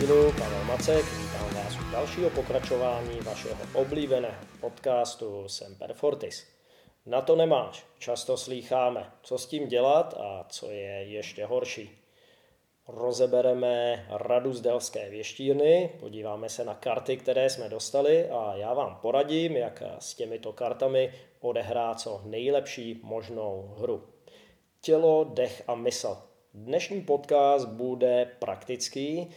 sílu, Pavel Macek, vítám vás u dalšího pokračování vašeho oblíbeného podcastu Semper Fortis. Na to nemáš, často slýcháme, co s tím dělat a co je ještě horší. Rozebereme radu z Delské věštírny, podíváme se na karty, které jsme dostali a já vám poradím, jak s těmito kartami odehrát co nejlepší možnou hru. Tělo, dech a mysl. Dnešní podcast bude praktický.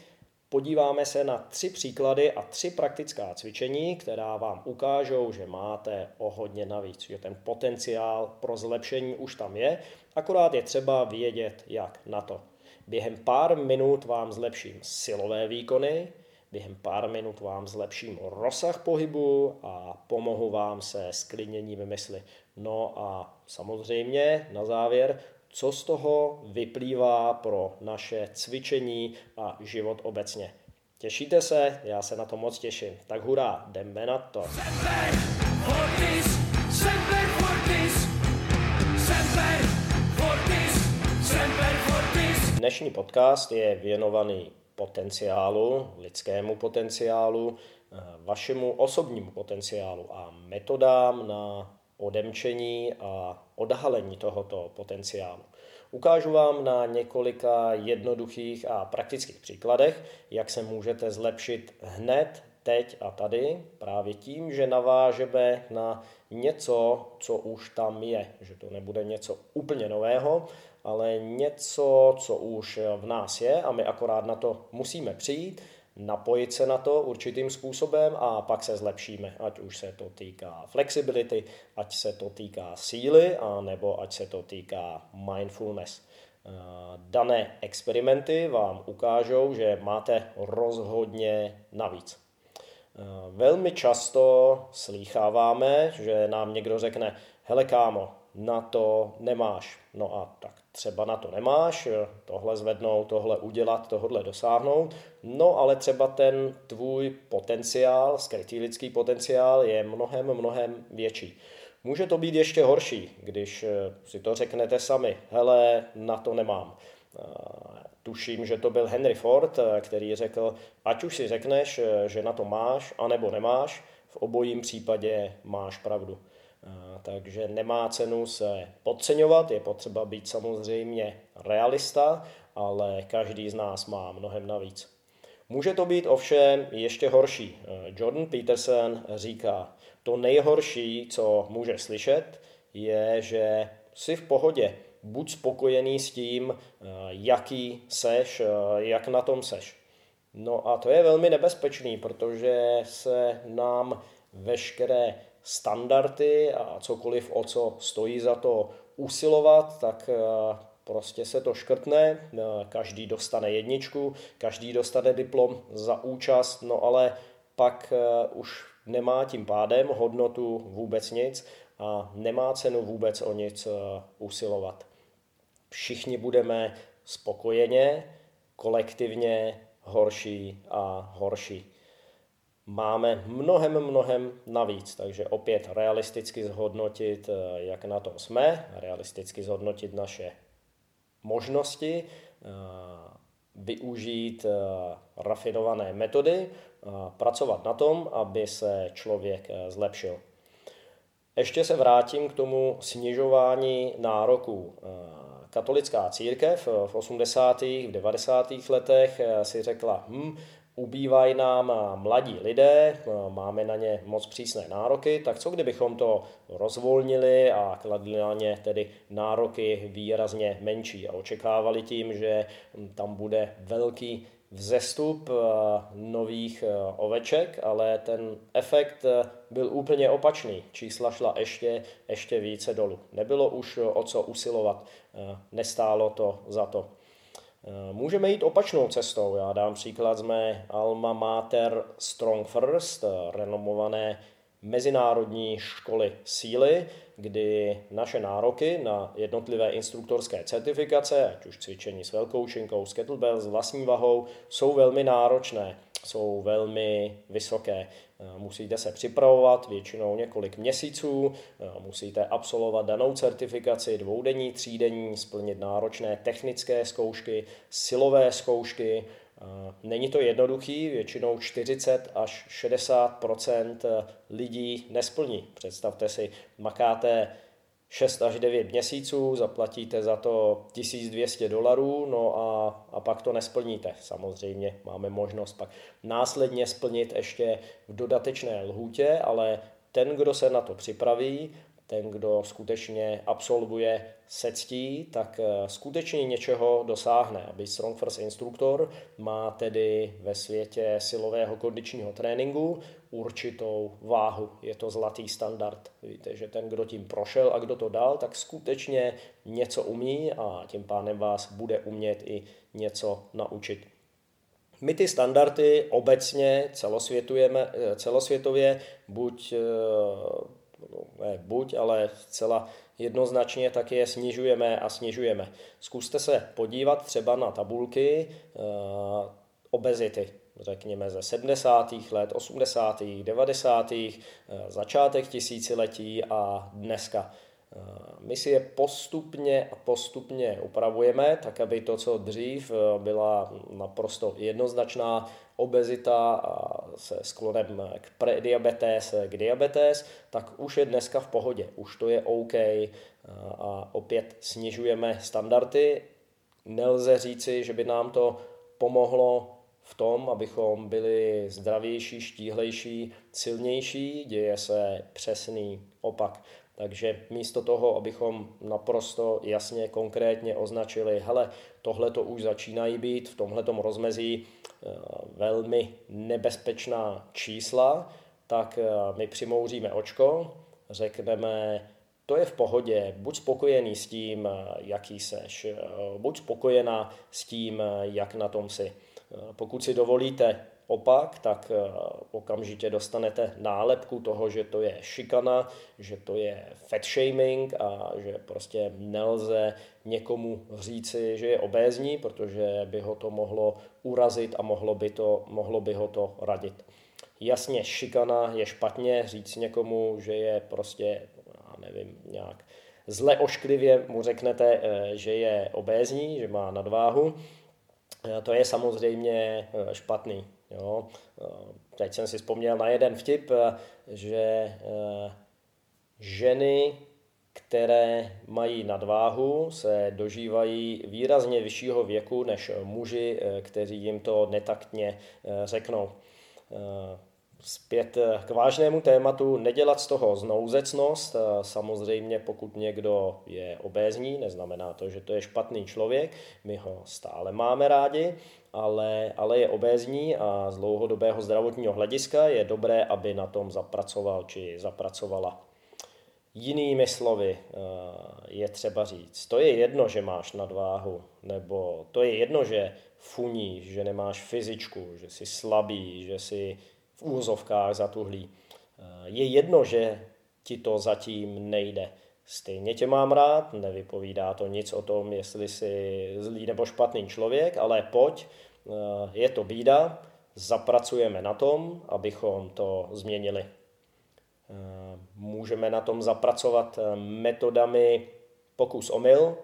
Podíváme se na tři příklady a tři praktická cvičení, která vám ukážou, že máte o hodně navíc, že ten potenciál pro zlepšení už tam je, akorát je třeba vědět, jak na to. Během pár minut vám zlepším silové výkony, během pár minut vám zlepším rozsah pohybu a pomohu vám se sklidněním mysli. No a samozřejmě na závěr co z toho vyplývá pro naše cvičení a život obecně. Těšíte se? Já se na to moc těším. Tak hurá, jdeme na to. Dnešní podcast je věnovaný potenciálu, lidskému potenciálu, eh, vašemu osobnímu potenciálu a metodám na odemčení a odhalení tohoto potenciálu. Ukážu vám na několika jednoduchých a praktických příkladech, jak se můžete zlepšit hned, teď a tady, právě tím, že navážeme na něco, co už tam je. Že to nebude něco úplně nového, ale něco, co už v nás je a my akorát na to musíme přijít napojit se na to určitým způsobem a pak se zlepšíme, ať už se to týká flexibility, ať se to týká síly, a nebo ať se to týká mindfulness. Eh, dané experimenty vám ukážou, že máte rozhodně navíc. Eh, velmi často slýcháváme, že nám někdo řekne, hele kámo, na to nemáš. No a tak třeba na to nemáš, tohle zvednout, tohle udělat, tohle dosáhnout, no ale třeba ten tvůj potenciál, skrytý lidský potenciál je mnohem, mnohem větší. Může to být ještě horší, když eh, si to řeknete sami, hele, na to nemám. Eh, tuším, že to byl Henry Ford, eh, který řekl, ať už si řekneš, že na to máš, anebo nemáš, v obojím případě máš pravdu. Takže nemá cenu se podceňovat, je potřeba být samozřejmě realista, ale každý z nás má mnohem navíc. Může to být ovšem ještě horší. Jordan Peterson říká, to nejhorší, co může slyšet, je, že jsi v pohodě. Buď spokojený s tím, jaký seš, jak na tom seš. No a to je velmi nebezpečný, protože se nám veškeré standardy a cokoliv, o co stojí za to usilovat, tak eh, prostě se to škrtne, eh, každý dostane jedničku, každý dostane diplom za účast, no ale pak eh, už nemá tím pádem hodnotu vůbec nic a nemá cenu vůbec o nic usilovat. Všichni budeme spokojeně, kolektivně horší a horší máme mnohem, mnohem navíc. Takže opět realisticky zhodnotit, eh, jak na tom jsme, realisticky zhodnotit naše možnosti, eh, využít eh, rafinované metody, pracovat na tom, aby se člověk zlepšil. Ještě se vrátím k tomu snižování nároků. Katolická církev v 80. v 90. letech si řekla, hm, ubývají nám mladí lidé, máme na ně moc přísné nároky, tak co kdybychom to rozvolnili a kladli na ně tedy nároky výrazně menší a očekávali tím, že tam bude velký vzestup nových oveček, ale ten efekt byl úplně opačný. Čísla šla ještě, ještě více dolů. Nebylo už o co usilovat, nestálo to za to. Eh, můžeme jít opačnou cestou. Já dám příklad z mé alma mater Strong First, eh, renomované mezinárodní školy síly, kdy naše nároky na jednotlivé instruktorské certifikace, ať už cvičení s velkou šinkou, s kettlebell, s vlastní vahou, jsou velmi náročné jsou velmi vysoké. Eh, musíte se připravovat většinou několik měsíců, eh, musíte absolvovat danou certifikaci dvoudenní, třídenní, splnit náročné technické zkoušky, silové zkoušky Není to jednoduchý, většinou 40 až 60% lidí nesplní. Představte si, makáte 6 až 9 měsíců, zaplatíte za to 1200 dolarů, no a, a pak to nesplníte. Samozřejmě máme možnost pak následně splnit ještě v dodatečné lhůtě, ale ten, kdo se na to připraví, ten, kdo skutečně absolvuje se ctí, tak eh, skutečně něčeho dosáhne. Aby Strong First instruktor má tedy ve světě silového kondičního tréninku určitou váhu. Je to zlatý standard. Víte, že ten, kdo tím prošel a kdo to dal, tak skutečně něco umí a tím pádem vás bude umět i něco naučit. My ty standardy obecně eh, celosvětově buď eh, no, ne buď, ale zcela jednoznačně tak je snižujeme a snižujeme. Zkuste se podívat třeba na tabulky uh, obezity, řekněme ze 70. let, 80., 90., uh, začátek tisíciletí a dneska. Uh, my si je postupně a postupně upravujeme, tak aby to, co dřív byla naprosto jednoznačná obezita se sklonem k prediabetes, k diabetes, tak už je dneska v pohodě, už to je OK a opět snižujeme standardy. Nelze říci, že by nám to pomohlo v tom, abychom byli zdravější, štíhlejší, silnější, děje se přesný opak. Takže místo toho, abychom naprosto jasně, konkrétně označili, hele, tohle to už začínají být v tomhletom rozmezí eh, velmi nebezpečná čísla, tak eh, my přimouříme očko, řekneme, to je v pohodě, buď spokojený s tím, eh, jaký seš, buď spokojená s tím, jak na tom si. Pokud si dovolíte opak, tak eh, okamžitě dostanete nálepku toho, že to je šikana, že to je fat shaming a že prostě nelze někomu říci, že je obézní, protože by ho to mohlo urazit a mohlo by, to, mohlo by ho to radit. Jasně, šikana je špatně, říct někomu, že je prostě, já nevím, nějak zle ošklivě mu řeknete, eh, že je obézní, že má nadváhu, to je samozřejmě špatný. Jo. Teď jsem si vzpomněl na jeden vtip, že eh, ženy, které mají nadváhu, se dožívají výrazně vyššího věku než muži, eh, kteří jim to netaktně eh, řeknou. Zpět k vážnému tématu, nedělat z toho znouzecnost. Samozřejmě pokud někdo je obézní, neznamená to, že to je špatný člověk, my ho stále máme rádi, ale, ale je obézní a z dlouhodobého zdravotního hlediska je dobré, aby na tom zapracoval či zapracovala. Jinými slovy eh, je třeba říct, to je jedno, že máš nadváhu, nebo to je jedno, že funíš, že nemáš fyzičku, že jsi slabý, že jsi v úzovkách zatuhlý. Eh, je jedno, že ti to zatím nejde. Stejně tě mám rád, nevypovídá to nic o tom, jestli jsi zlý nebo špatný člověk, ale pojď, eh, je to bída, zapracujeme na tom, abychom to změnili. Eh, můžeme na tom zapracovat metodami pokus omyl,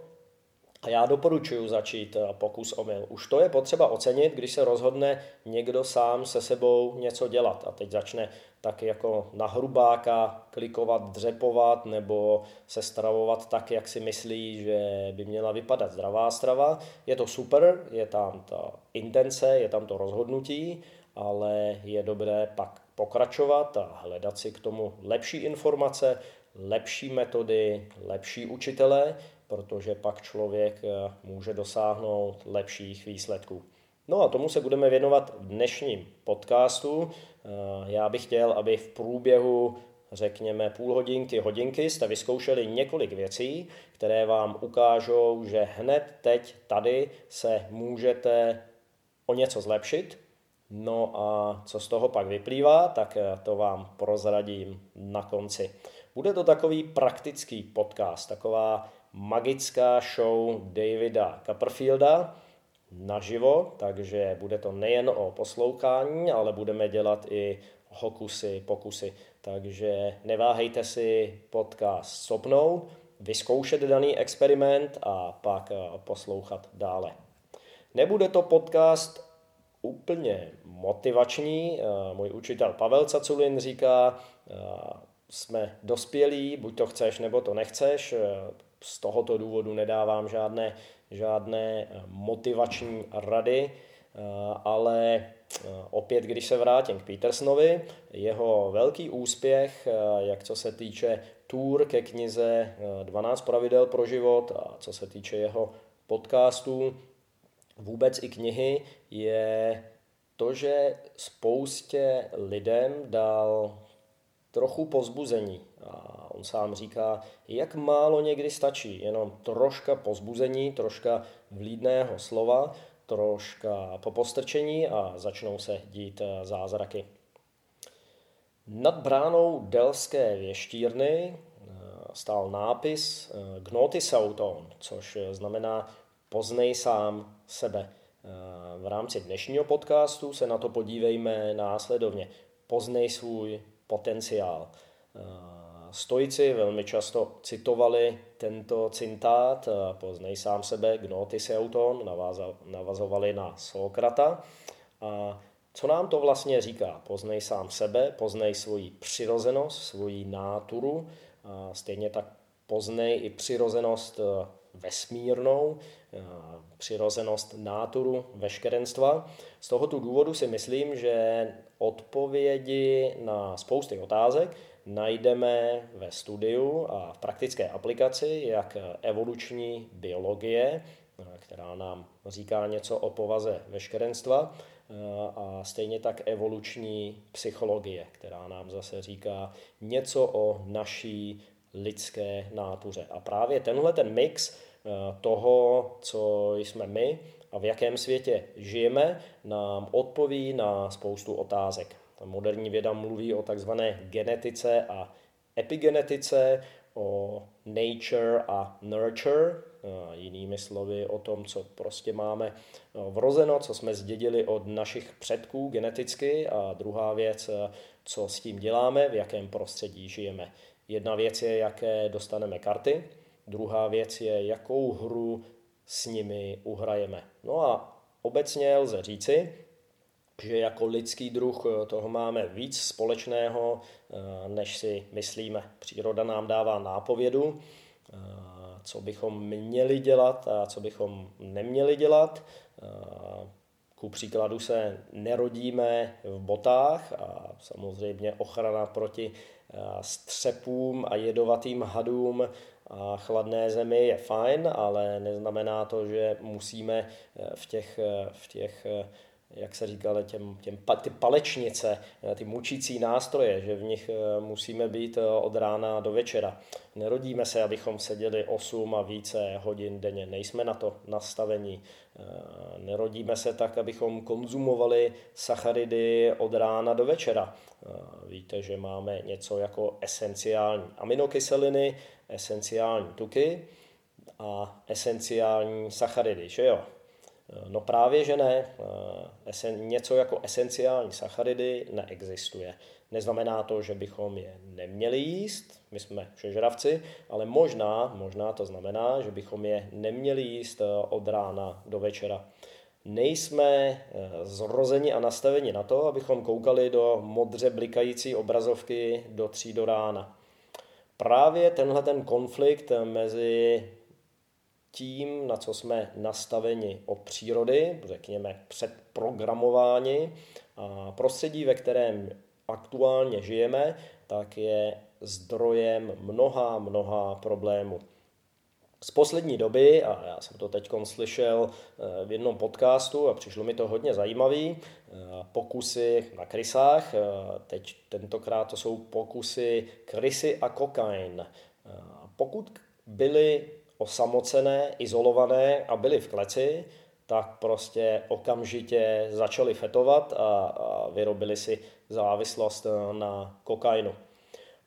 já doporučuji začít eh, pokus omyl. Už to je potřeba ocenit, když se rozhodne někdo sám se sebou něco dělat a teď začne tak jako na hrubáka klikovat, dřepovat nebo se stravovat tak, jak si myslí, že by měla vypadat zdravá strava. Je to super, je tam ta intence, je tam to rozhodnutí, ale je dobré pak pokračovat a hledat si k tomu lepší informace, lepší metody, lepší učitele, protože pak člověk eh, může dosáhnout lepších výsledků. No a tomu se budeme věnovat v dnešním podcastu. Eh, já bych chtěl, aby v průběhu řekněme půl hodinky, hodinky jste vyzkoušeli několik věcí, které vám ukážou, že hned teď tady se můžete o něco zlepšit. No a co z toho pak vyplývá, tak eh, to vám prozradím na konci. Bude to takový praktický podcast, taková magická show Davida Copperfielda naživo, takže bude to nejen o poslouchání, ale budeme dělat i hokusy, pokusy. Takže neváhejte si podcast stopnout, vyzkoušet daný experiment a pak eh, poslouchat dále. Nebude to podcast úplně motivační. Můj učitel Pavel Caculin říká, jsme dospělí, buď to chceš, nebo to nechceš. Z tohoto důvodu nedávám žádné, žádné motivační rady, ale opět, když se vrátím k Petersonovi, jeho velký úspěch, jak co se týče tour ke knize 12 pravidel pro život a co se týče jeho podcastů, vůbec i knihy, je to, že spoustě lidem dal trochu pozbuzení. A on sám říká, jak málo někdy stačí, jenom troška pozbuzení, troška vlídného slova, troška popostrčení a začnou se dít eh, zázraky. Nad bránou Delské věštírny eh, stál nápis eh, Gnotisauton, což znamená poznej sám sebe. V rámci dnešního podcastu se na to podívejme následovně. Poznej svůj potenciál. Stoici velmi často citovali tento citát, poznej sám sebe, gnotiseuton, navazovali na Sokrata. A co nám to vlastně říká? Poznej sám sebe, poznej svoji přirozenost, svoji náturu, a stejně tak poznej i přirozenost e, vesmírnou, e, přirozenost náturu veškerenstva. Z tohoto důvodu si myslím, že odpovědi na spousty otázek najdeme ve studiu a v praktické aplikaci, jak evoluční biologie, která nám říká něco o povaze veškerenstva, a stejně tak evoluční psychologie, která nám zase říká něco o naší lidské nátuře. A právě tenhle ten mix toho, co jsme my a v jakém světě žijeme, nám odpoví na spoustu otázek. Moderní věda mluví o takzvané genetice a epigenetice, o nature a nurture, jinými slovy o tom, co prostě máme vrozeno, co jsme zdědili od našich předků geneticky a druhá věc, co s tím děláme, v jakém prostředí žijeme. Jedna věc je, jaké dostaneme karty, druhá věc je, jakou hru s nimi uhrajeme. No a obecně lze říci, že jako lidský druh eh, toho máme víc společného, eh, než si myslíme. Příroda nám dává nápovědu, eh, co bychom měli dělat a co bychom neměli dělat. Ku příkladu se nerodíme v botách a samozřejmě ochrana proti střepům a jedovatým hadům a chladné zemi je fajn, ale neznamená to, že musíme v těch, v těch jak se říkalo, těm, těm, ty palečnice, eh, ty mučící nástroje, že v nich eh, musíme být eh, od rána do večera. Nerodíme se, abychom seděli 8 a více hodin denně, nejsme na to nastavení. Nerodíme se tak, abychom konzumovali sacharidy od rána do večera. Víte, že máme něco jako esenciální aminokyseliny, esenciální tuky a esenciální sacharidy, že jo? No právě, že ne. Eh, něco jako esenciální sacharidy neexistuje. Neznamená to, že bychom je neměli jíst, my jsme všežravci, ale možná, možná to znamená, že bychom je neměli jíst eh, od rána do večera. Nejsme eh, zrozeni a nastaveni na to, abychom koukali do modře blikající obrazovky do tří do rána. Právě tenhle ten konflikt mezi tím, na co jsme nastaveni od přírody, řekněme předprogramováni, a prostředí, ve kterém aktuálně žijeme, tak je zdrojem mnoha, mnoha problémů. Z poslední doby, a já jsem to teď slyšel eh, v jednom podcastu a přišlo mi to hodně zajímavý, eh, pokusy na krysách, eh, teď tentokrát to jsou pokusy krysy a kokain. Pokud byly osamocené, izolované a byli v kleci, tak prostě okamžitě začali fetovat a, a vyrobili si závislost eh, na kokainu.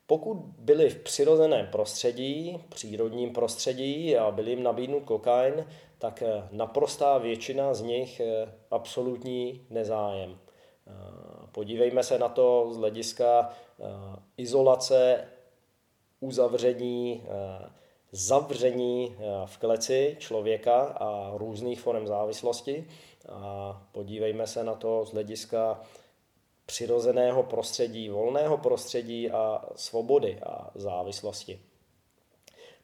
Pokud byli v přirozeném prostředí, přírodním prostředí a byli jim nabídnut kokain, tak eh, naprostá většina z nich eh, absolutní nezájem. Podívejme se na to z hlediska izolace, uzavření, zavření v kleci člověka a různých forem závislosti. A podívejme se na to z hlediska přirozeného prostředí, volného prostředí a svobody a závislosti.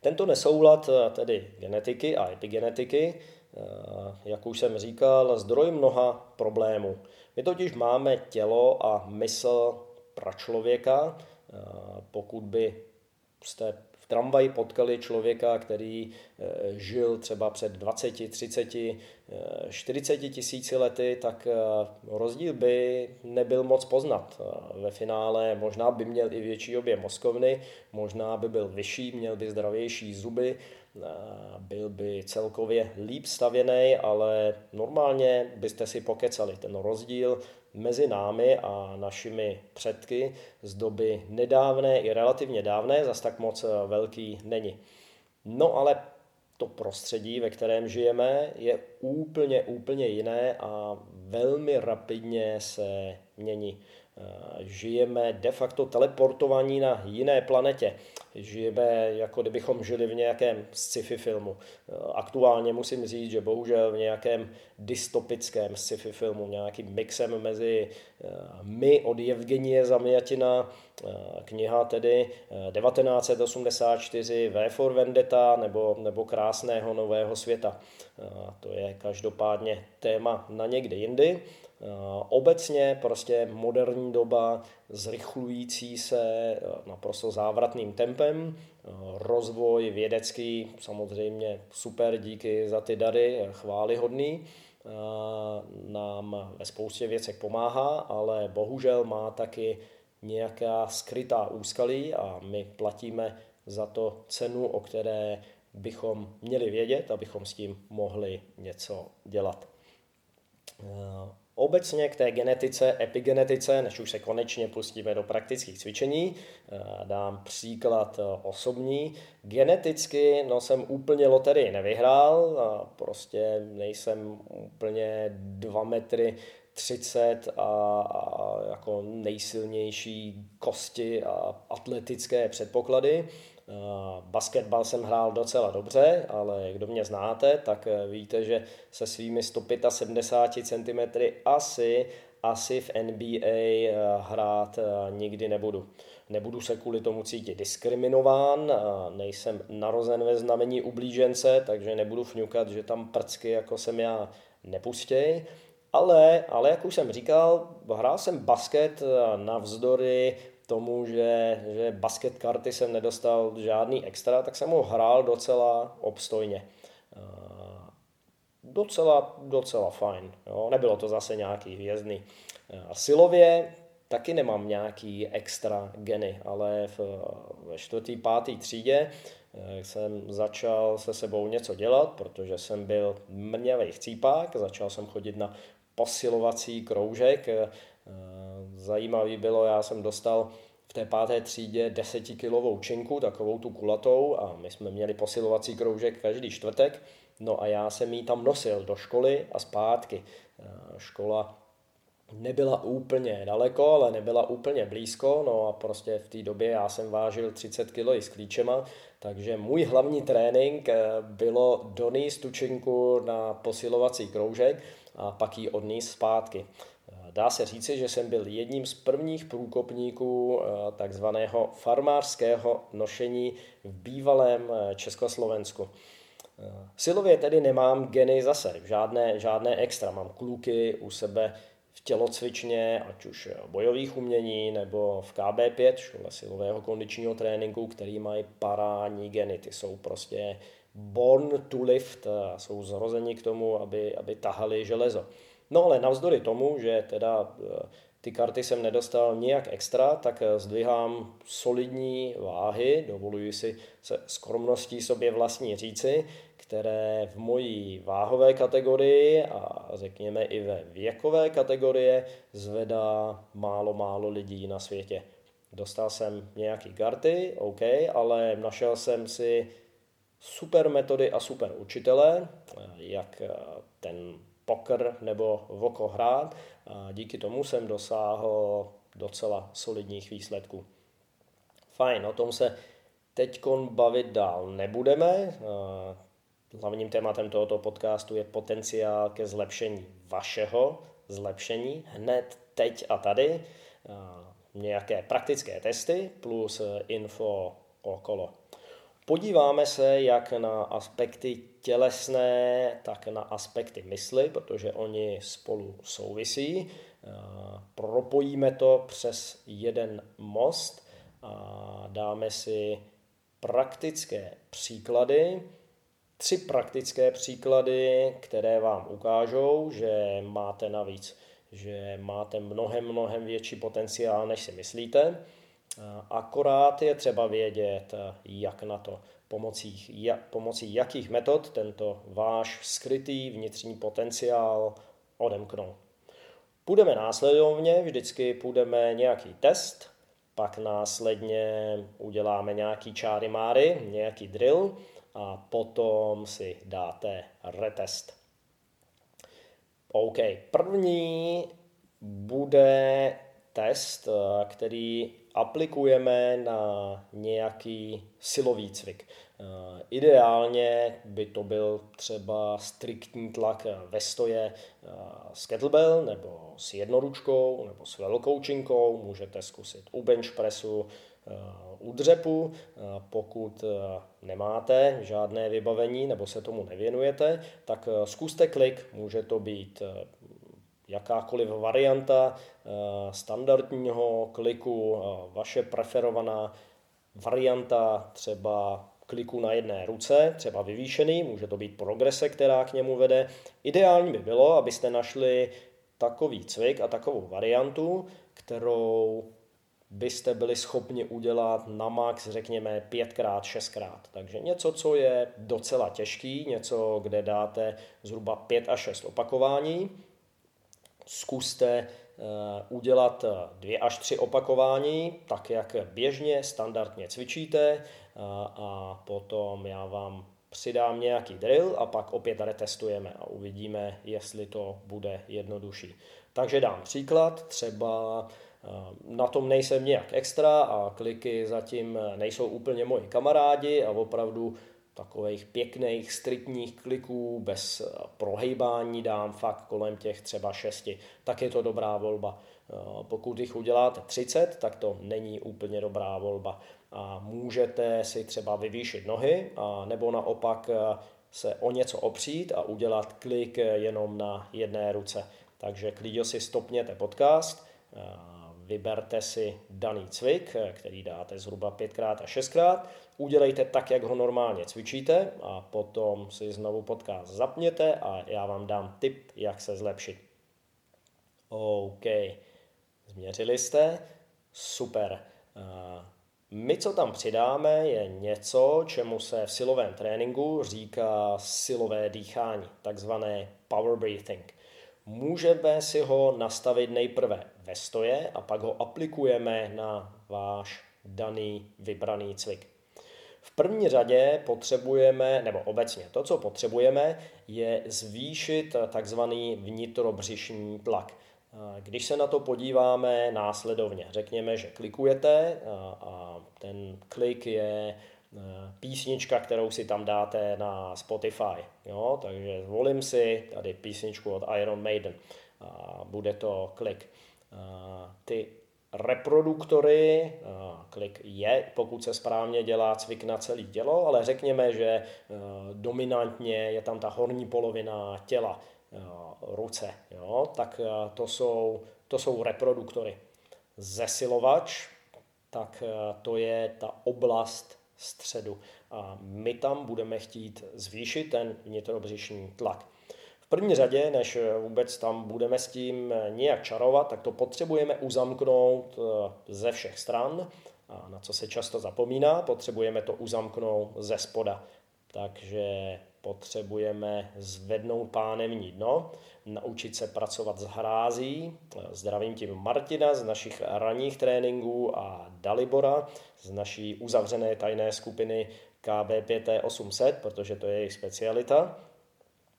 Tento nesoulad tedy genetiky a epigenetiky Eh, jak už jsem říkal, zdroj mnoha problémů. My totiž máme tělo a mysl pračlověka. Eh, pokud by jste v tramvaji potkali člověka, který eh, žil třeba před 20, 30, 40 tisíci lety, tak rozdíl by nebyl moc poznat. Ve finále možná by měl i větší objem mozkovny, možná by byl vyšší, měl by zdravější zuby, byl by celkově líp stavěný, ale normálně byste si pokecali ten rozdíl mezi námi a našimi předky z doby nedávné i relativně dávné, zas tak moc velký není. No ale to prostředí, ve kterém žijeme, je úplně, úplně jiné a velmi rapidně se mění. Žijeme de facto teleportovaní na jiné planetě žijeme, jako kdybychom žili v nějakém sci-fi filmu. Aktuálně musím říct, že bohužel v nějakém dystopickém sci-fi filmu, nějakým mixem mezi eh, my od Evgenie Zamjatina, eh, kniha tedy 1984 V for Vendetta nebo, nebo Krásného nového světa. To je každopádně téma na někde jindy. Obecně prostě moderní doba zrychlující se eh, naprosto závratným tempem, eh, rozvoj vědecký, samozřejmě super, díky za ty dary, eh, chválihodný, nám ve spoustě věcech pomáhá, ale bohužel má taky nějaká skrytá úskalí a my platíme za to cenu, o které bychom měli vědět, abychom s tím mohli něco dělat. Obecně k té genetice, epigenetice, než už se konečně pustíme do praktických cvičení, eh, dám příklad eh, osobní. Geneticky no, jsem úplně loterii nevyhrál, prostě nejsem úplně 2 metry 30 a, a jako nejsilnější kosti a atletické předpoklady. Eh, basketbal jsem hrál docela dobře, ale kdo mě znáte, tak eh, víte, že se svými 175 cm asi, asi v NBA eh, hrát nikdy nebudu. Nebudu se kvůli tomu cítit diskriminován, nejsem narozen ve znamení ublížence, takže nebudu fňukat, že tam prcky jako jsem já nepustěj. Ale, ale jak už jsem říkal, hrál jsem basket navzdory tomu, že, že basket karty jsem nedostal žádný extra, tak jsem ho hrál docela obstojně. Uh, docela, docela fajn. Jo? Nebylo to zase nějaký hvězdný. Uh, silově taky nemám nějaký extra geny, ale v, ve čtvrtý, pátý třídě uh, jsem začal se sebou něco dělat, protože jsem byl mrňavý chcípák, začal jsem chodit na posilovací kroužek, Zajímavý bylo, já jsem dostal v té páté třídě desetikilovou činku, takovou tu kulatou a my jsme měli posilovací kroužek každý čtvrtek, no a já jsem ji tam nosil do školy a zpátky. Eh, škola nebyla úplně daleko, ale nebyla úplně blízko, no a prostě v té době já jsem vážil 30 kg s klíčema, takže můj hlavní trénink eh, bylo donést tu činku na posilovací kroužek a pak ji odníst zpátky. Dá se říci, že jsem byl jedním z prvních průkopníků eh, takzvaného farmářského nošení v bývalém eh, Československu. Eh, silově tedy nemám geny zase, žádné, žádné extra. Mám kluky u sebe v tělocvičně, ať už bojových umění nebo v KB5, škole silového kondičního tréninku, který mají parání geny. Ty jsou prostě born to lift, jsou zrozeni k tomu, aby, aby tahali železo. No ale navzdory tomu, že teda eh, ty karty jsem nedostal nijak extra, tak eh, zdvihám solidní váhy, dovoluji si se skromností sobě vlastní říci, které v mojí váhové kategorii a řekněme i ve věkové kategorie zvedá málo, málo lidí na světě. Dostal jsem nějaký karty, OK, ale našel jsem si super metody a super učitele, eh, jak ten poker nebo voko hrát a díky tomu jsem dosáhl docela solidních výsledků. Fajn, o tom se teď bavit dál nebudeme. Hlavním tématem tohoto podcastu je potenciál ke zlepšení vašeho zlepšení hned teď a tady. Nějaké praktické testy plus info okolo. Podíváme se jak na aspekty tělesné, tak na aspekty mysli, protože oni spolu souvisí. Propojíme to přes jeden most a dáme si praktické příklady, tři praktické příklady, které vám ukážou, že máte navíc, že máte mnohem, mnohem větší potenciál, než si myslíte. Akorát je třeba vědět, jak na to pomocí, jak, pomocí jakých metod tento váš skrytý vnitřní potenciál odemknout. Půjdeme následovně, vždycky půjdeme nějaký test, pak následně uděláme nějaký čáry máry, nějaký drill a potom si dáte retest. OK, první bude test, který aplikujeme na nějaký silový cvik. Eh, ideálně by to byl třeba striktní tlak ve stoje eh, s kettlebell nebo s jednoručkou nebo s velkou činkou. Můžete zkusit u bench pressu, eh, u dřepu. Pokud nemáte žádné vybavení nebo se tomu nevěnujete, tak zkuste klik. Může to být jakákoliv varianta standardního kliku, vaše preferovaná varianta třeba kliku na jedné ruce, třeba vyvýšený, může to být progrese, která k němu vede. Ideální by bylo, abyste našli takový cvik a takovou variantu, kterou byste byli schopni udělat na max, řekněme, pětkrát, šestkrát. Takže něco, co je docela těžký, něco, kde dáte zhruba pět až šest opakování. Zkuste Eh, udělat eh, dvě až tři opakování, tak jak běžně, standardně cvičíte eh, a potom já vám přidám nějaký drill a pak opět retestujeme a uvidíme, jestli to bude jednodušší. Takže dám příklad, třeba na tom nejsem nějak extra a kliky zatím nejsou úplně moji kamarádi a opravdu takových pěkných, striktních kliků bez eh, prohejbání dám fakt kolem těch třeba šesti, tak je to dobrá volba. Eh, pokud jich uděláte 30, tak to není úplně dobrá volba. A můžete si třeba vyvýšit nohy, a nebo naopak eh, se o něco opřít a udělat klik jenom na jedné ruce. Takže klidně si stopněte podcast, vyberte si daný cvik, který dáte zhruba pětkrát a šestkrát, udělejte tak, jak ho normálně cvičíte a potom si znovu podcast zapněte a já vám dám tip, jak se zlepšit. OK, změřili jste? Super. My, co tam přidáme, je něco, čemu se v silovém tréninku říká silové dýchání, takzvané power breathing. Můžeme si ho nastavit nejprve ve stoje a pak ho aplikujeme na váš daný vybraný cvik. V první řadě potřebujeme, nebo obecně to, co potřebujeme, je zvýšit takzvaný vnitrobřišní tlak. Když se na to podíváme následovně, řekněme, že klikujete a ten klik je písnička, kterou si tam dáte na Spotify. Jo? Takže zvolím si tady písničku od Iron Maiden a bude to klik. Ty reproduktory, klik je, pokud se správně dělá cvik na celé tělo, ale řekněme, že dominantně je tam ta horní polovina těla, ruce, jo? tak to jsou, to jsou reproduktory. Zesilovač, tak to je ta oblast středu. A my tam budeme chtít zvýšit ten vnitrobřišní tlak. První řadě, než vůbec tam budeme s tím nějak čarovat, tak to potřebujeme uzamknout eh, ze všech stran. A na co se často zapomíná, potřebujeme to uzamknout ze spoda. Takže potřebujeme zvednout pánevní dno, naučit se pracovat s hrází. Zdravím tím Martina z našich ranních tréninků a Dalibora z naší uzavřené tajné skupiny KB5T800, protože to je jejich specialita.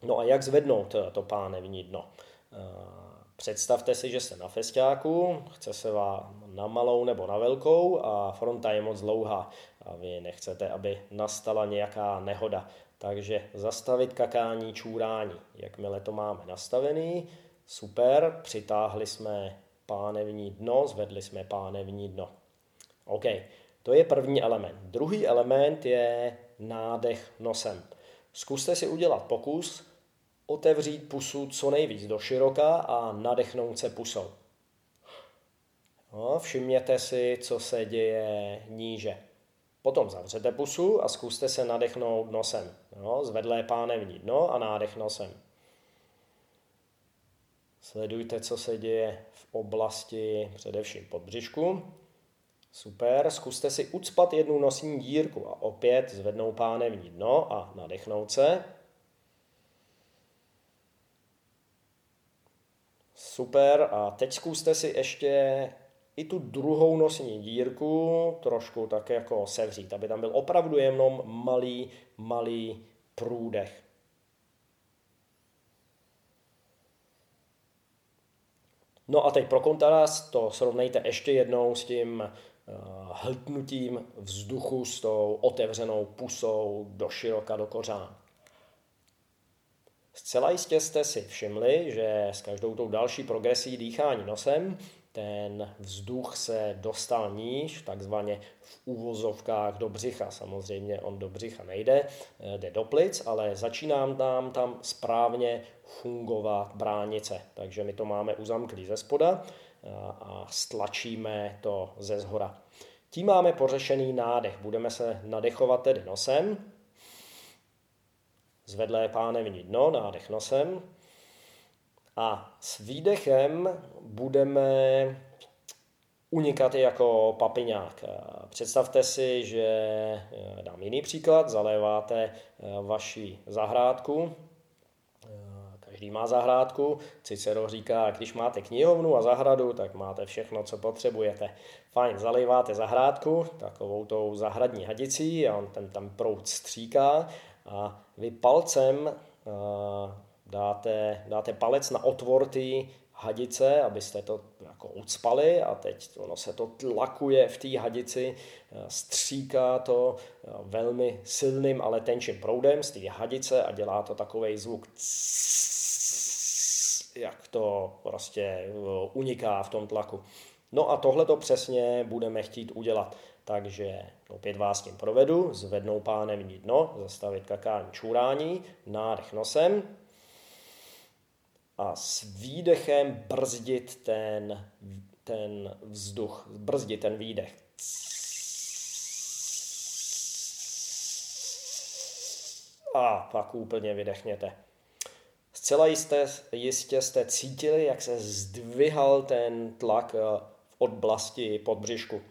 No a jak zvednout to pánevní dno? Představte si, že jste na festiáku, chce se vám na malou nebo na velkou a fronta je moc dlouhá a vy nechcete, aby nastala nějaká nehoda. Takže zastavit kakání, čůrání. Jakmile to máme nastavený, super, přitáhli jsme pánevní dno, zvedli jsme pánevní dno. OK, to je první element. Druhý element je nádech nosem. Zkuste si udělat pokus, otevřít pusu co nejvíc do široka a nadechnout se pusou. No, všimněte si, co se děje níže. Potom zavřete pusu a zkuste se nadechnout nosem. No, zvedlé pánevní dno a nádech nosem. Sledujte, co se děje v oblasti především podbřišku. Super, zkuste si ucpat jednu nosní dírku a opět zvednout pánevní dno a nadechnout se. Super, a teď zkuste si ještě i tu druhou nosní dírku trošku tak jako sevřít, aby tam byl opravdu jenom malý, malý průdech. No a teď pro kontrast to srovnejte ještě jednou s tím Eh, hltnutím vzduchu s tou otevřenou pusou do široka do kořán. Zcela jistě jste si všimli, že s každou tou další progresí dýchání nosem ten vzduch se dostal níž, takzvaně v úvozovkách do břicha. Samozřejmě on do břicha nejde, eh, jde do plic, ale začíná nám tam správně fungovat bránice. Takže my to máme uzamklý ze spoda a stlačíme to ze zhora. Tím máme pořešený nádech. Budeme se nadechovat tedy nosem. Zvedlé pánevní dno, nádech nosem. A s výdechem budeme unikat jako papiňák. Představte si, že dám jiný příklad, zaléváte vaši zahrádku Každý má zahrádku. Cicero říká, když máte knihovnu a zahradu, tak máte všechno, co potřebujete. Fajn, zalejváte zahrádku takovou tou zahradní hadicí a on ten tam proud stříká a vy palcem dáte, dáte palec na otvor té hadice, abyste to jako ucpali a teď ono se to tlakuje v té hadici, stříká to velmi silným, ale tenčím proudem z té hadice a dělá to takový zvuk jak to prostě uniká v tom tlaku. No a tohle to přesně budeme chtít udělat. Takže opět vás tím provedu, zvednou pánem dno, zastavit kakání čurání, nádech nosem a s výdechem brzdit ten, ten vzduch, brzdit ten výdech. A pak úplně vydechněte. Zcela jistě, jistě jste cítili, jak se zdvihal ten tlak eh, v oblasti podbřišku.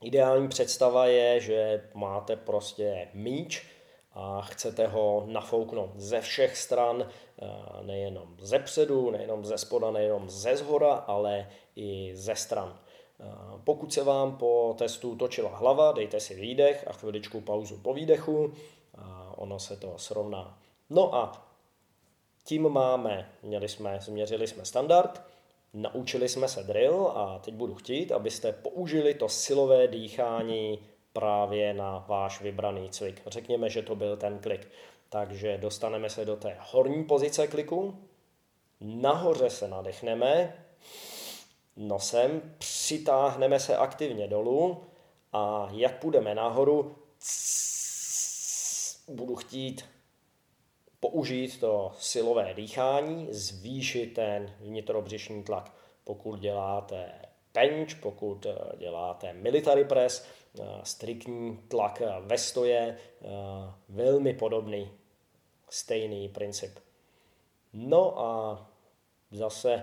Ideální představa je, že máte prostě míč a chcete ho nafouknout ze všech stran, eh, nejenom ze předu, nejenom ze spoda, nejenom ze zhora, ale i ze stran. Eh, pokud se vám po testu točila hlava, dejte si výdech a chviličku pauzu po výdechu a ono se to srovná. No a tím máme, měli jsme, změřili jsme standard, naučili jsme se drill a teď budu chtít, abyste použili to silové dýchání právě na váš vybraný cvik. Řekněme, že to byl ten klik. Takže dostaneme se do té horní pozice kliku, nahoře se nadechneme, nosem přitáhneme se aktivně dolů a jak půjdeme nahoru, budu chtít použít to silové dýchání, zvýšit ten vnitrobřišní tlak. Pokud děláte bench, pokud eh, děláte military press, eh, striktní tlak ve stoje, eh, velmi podobný, stejný princip. No a zase,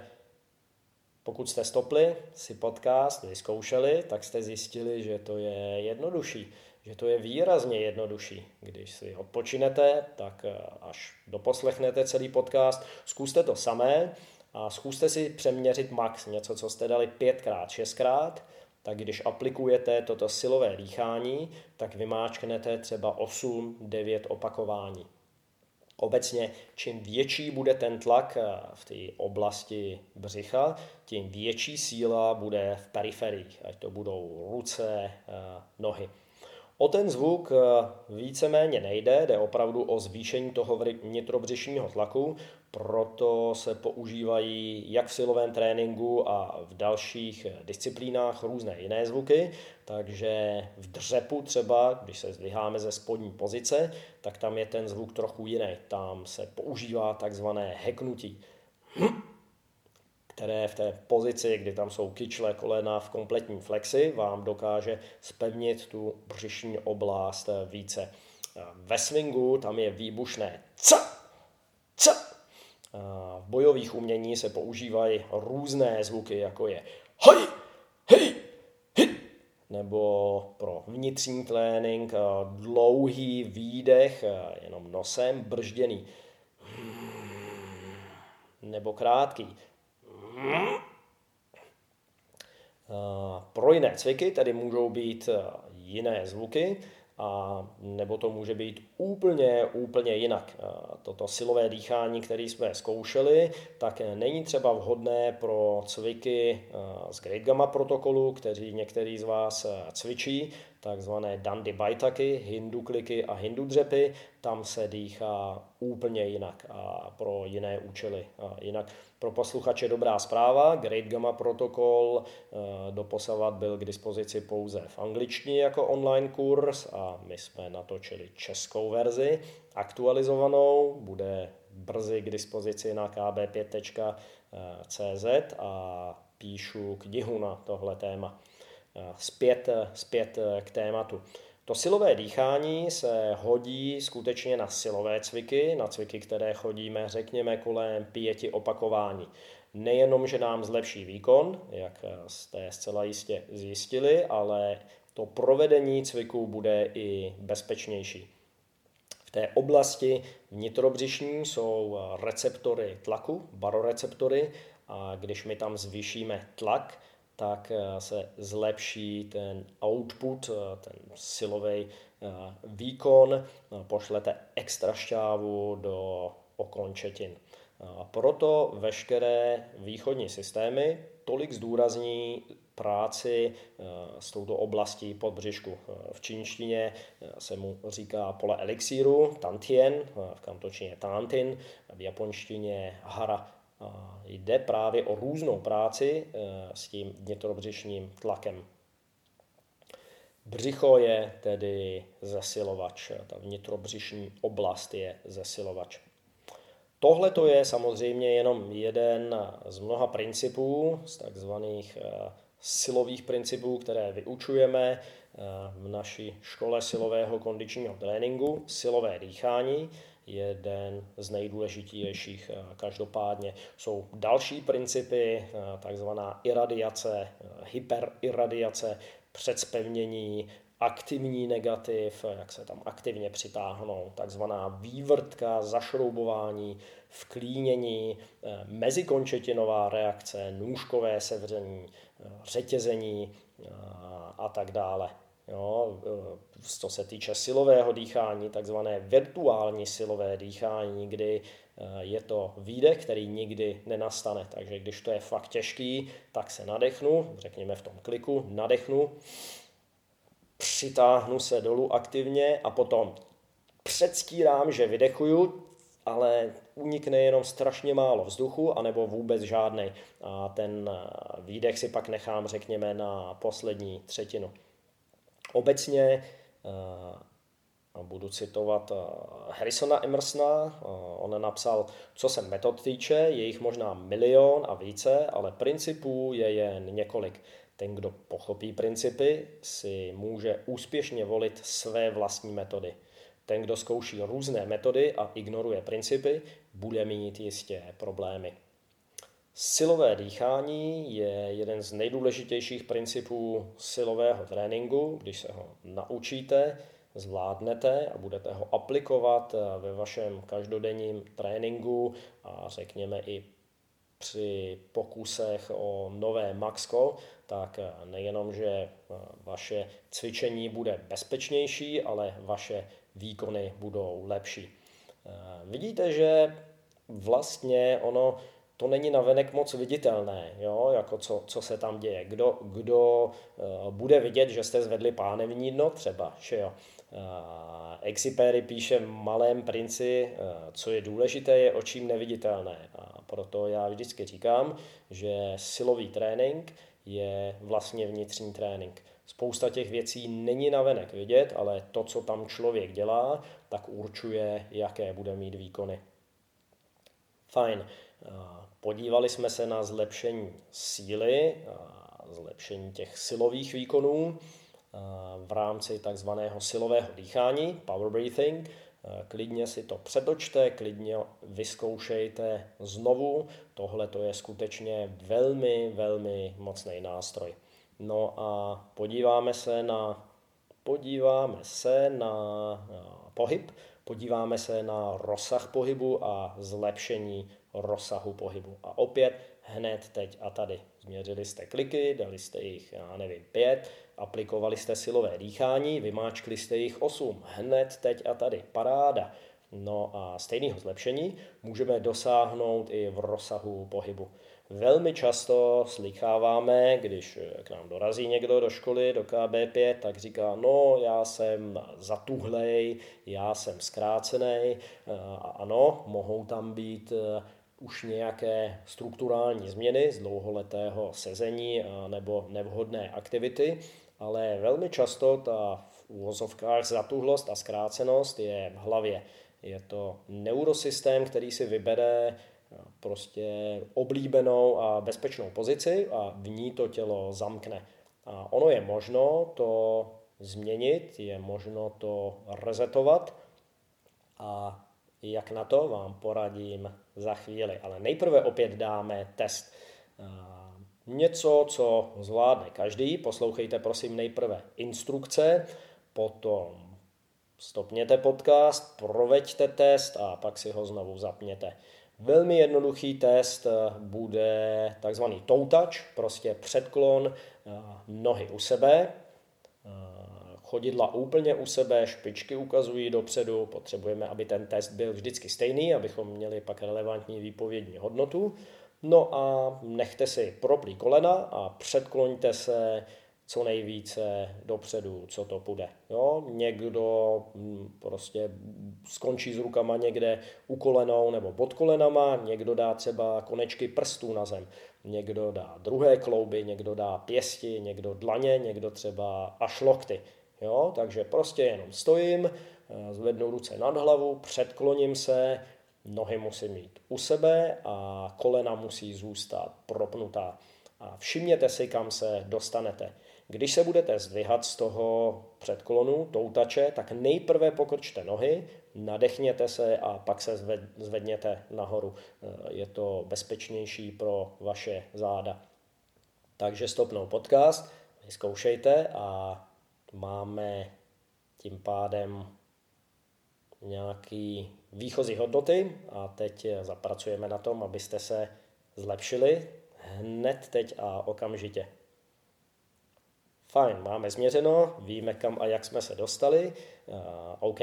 pokud jste stopli si podcast, vyzkoušeli, tak jste zjistili, že to je jednodušší že to je výrazně jednodušší. Když si odpočinete, tak eh, až doposlechnete celý podcast, zkuste to samé a zkuste si přeměřit max, něco, co jste dali pětkrát, šestkrát, tak když aplikujete toto silové dýchání, tak vymáčknete třeba 8-9 opakování. Obecně, čím větší bude ten tlak eh, v té oblasti břicha, tím větší síla bude v periferiích, ať to budou ruce, eh, nohy. O ten zvuk eh, víceméně nejde, jde opravdu o zvýšení toho vnitrobřišního tlaku, proto se používají jak v silovém tréninku a v dalších disciplínách různé jiné zvuky, takže v dřepu třeba, když se zdviháme ze spodní pozice, tak tam je ten zvuk trochu jiný. Tam se používá takzvané heknutí, které v té pozici, kdy tam jsou kyčle kolena v kompletní flexi, vám dokáže spevnit tu břišní oblast více. Ve swingu tam je výbušné ca, ca, v bojových umění se používají různé zvuky, jako je hej, hej, nebo pro vnitřní trénink dlouhý výdech jenom nosem, bržděný, nebo krátký. Pro jiné cviky tady můžou být jiné zvuky, a nebo to může být úplně, úplně jinak. Toto silové dýchání, které jsme zkoušeli, tak není třeba vhodné pro cviky z Great Gamma protokolu, kteří některý z vás cvičí, takzvané dandy bajtaky, hindu kliky a hindu dřepy, tam se dýchá úplně jinak a pro jiné účely. Jinak pro posluchače dobrá zpráva, Great Gamma protokol eh, doposavat byl k dispozici pouze v angličtině jako online kurz a my jsme natočili českou verzi aktualizovanou, bude brzy k dispozici na kb5.cz a píšu knihu na tohle téma. Eh, zpět, zpět k tématu. To silové dýchání se hodí skutečně na silové cviky, na cviky, které chodíme, řekněme, kolem pěti opakování. Nejenom, že nám zlepší výkon, jak jste zcela jistě zjistili, ale to provedení cviku bude i bezpečnější. V té oblasti vnitrobřišní jsou receptory tlaku, baroreceptory, a když my tam zvýšíme tlak, tak eh, se zlepší ten output, eh, ten silový eh, výkon, pošlete extra šťávu do okončetin. Proto veškeré východní systémy tolik zdůrazní práci s touto oblastí podbřišku. V čínštině se mu říká pole elixíru, tantien, v kantočině tantin, v japonštině hara jde právě o různou práci eh, s tím vnitrobřišním tlakem. Břicho je tedy zesilovač, ta vnitrobřišní oblast je zesilovač. Tohle to je samozřejmě jenom jeden z mnoha principů, z takzvaných eh, silových principů, které vyučujeme eh, v naší škole silového kondičního tréninku, silové dýchání jeden z nejdůležitějších. Eh, každopádně jsou další principy, eh, takzvaná iradiace, eh, hyperiradiace, předspevnění, aktivní negativ, jak se tam aktivně přitáhnou, takzvaná vývrtka, zašroubování, vklínění, mezikončetinová reakce, nůžkové sevření, řetězení a tak dále. Jo, eh, co se týče silového dýchání, takzvané virtuální silové dýchání, kdy eh, je to výdech, který nikdy nenastane. Takže když to je fakt těžký, tak se nadechnu, řekněme v tom kliku, nadechnu, přitáhnu se dolů aktivně a potom předstírám, že vydechuju, ale unikne jenom strašně málo vzduchu, anebo vůbec žádný. A ten eh, výdech si pak nechám, řekněme, na poslední třetinu. Obecně eh, budu citovat eh, Harrisona Emersona, eh, on napsal, co se metod týče, je jich možná milion a více, ale principů je jen několik. Ten, kdo pochopí principy, si může úspěšně volit své vlastní metody. Ten, kdo zkouší různé metody a ignoruje principy, bude mít jistě problémy. Silové dýchání je jeden z nejdůležitějších principů silového tréninku. Když se ho naučíte, zvládnete a budete ho aplikovat ve vašem každodenním tréninku a řekněme i při pokusech o nové Maxko, tak nejenom, že vaše cvičení bude bezpečnější, ale vaše výkony budou lepší. Vidíte, že vlastně ono to není navenek moc viditelné, jo, jako co, co se tam děje. Kdo, kdo uh, bude vidět, že jste zvedli pánevní dno třeba, že jo. Uh, píše v Malém princi, uh, co je důležité, je očím neviditelné. A proto já vždycky říkám, že silový trénink je vlastně vnitřní trénink. Spousta těch věcí není navenek vidět, ale to, co tam člověk dělá, tak určuje, jaké bude mít výkony. Fajn. Podívali jsme se na zlepšení síly, zlepšení těch silových výkonů v rámci takzvaného silového dýchání, power breathing. Klidně si to přetočte, klidně vyzkoušejte znovu. Tohle to je skutečně velmi, velmi mocný nástroj. No a podíváme se na, podíváme se na pohyb, podíváme se na rozsah pohybu a zlepšení rozsahu pohybu. A opět hned teď a tady. Změřili jste kliky, dali jste jich, já nevím, pět, aplikovali jste silové dýchání, vymáčkli jste jich osm. Hned teď a tady. Paráda. No a stejného zlepšení můžeme dosáhnout i v rozsahu pohybu. Velmi často slycháváme, když k nám dorazí někdo do školy, do KB5, tak říká, no já jsem zatuhlej, já jsem zkrácený. A ano, mohou tam být už nějaké strukturální změny z dlouholetého sezení nebo nevhodné aktivity, ale velmi často ta v úvozovkách zatuhlost a zkrácenost je v hlavě. Je to neurosystém, který si vybere prostě oblíbenou a bezpečnou pozici a v ní to tělo zamkne. A ono je možno to změnit, je možno to rezetovat a jak na to vám poradím za chvíli. Ale nejprve opět dáme test. Něco, co zvládne každý, poslouchejte prosím nejprve instrukce, potom stopněte podcast, proveďte test a pak si ho znovu zapněte. Velmi jednoduchý test bude takzvaný touch, prostě předklon nohy u sebe, chodidla úplně u sebe, špičky ukazují dopředu, potřebujeme, aby ten test byl vždycky stejný, abychom měli pak relevantní výpovědní hodnotu. No a nechte si proplý kolena a předkloňte se co nejvíce dopředu, co to půjde. Jo? Někdo hm, prostě skončí s rukama někde u kolenou nebo pod kolenama, někdo dá třeba konečky prstů na zem, někdo dá druhé klouby, někdo dá pěsti, někdo dlaně, někdo třeba až lokty. Jo? Takže prostě jenom stojím, eh, zvednu ruce nad hlavu, předkloním se, nohy musí mít u sebe a kolena musí zůstat propnutá. A všimněte si, kam se dostanete. Když se budete zdvihat z toho předklonu, toutače, tak nejprve pokrčte nohy, nadechněte se a pak se zvedněte nahoru. Eh, je to bezpečnější pro vaše záda. Takže stopnou podcast, vyzkoušejte a máme tím pádem nějaký výchozí hodnoty a teď zapracujeme na tom, abyste se zlepšili hned teď a okamžitě. Fajn, máme změřeno, víme kam a jak jsme se dostali. Uh, OK.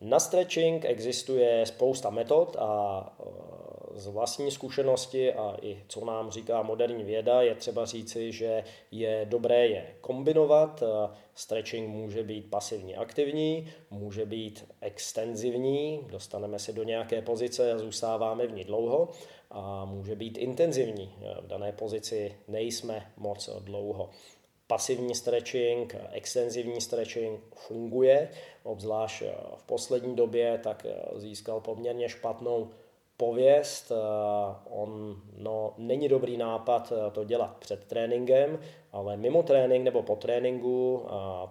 Na stretching existuje spousta metod a uh, z vlastní zkušenosti a i co nám říká moderní věda, je třeba říci, že je dobré je kombinovat. Stretching může být pasivně aktivní, může být extenzivní, dostaneme se do nějaké pozice a zůstáváme v ní dlouho a může být intenzivní. V dané pozici nejsme moc dlouho pasivní stretching, extenzivní stretching funguje, obzvlášť v poslední době tak získal poměrně špatnou pověst. Eh, on, no, není dobrý nápad eh, to dělat před tréninkem, ale mimo trénink nebo po tréninku eh,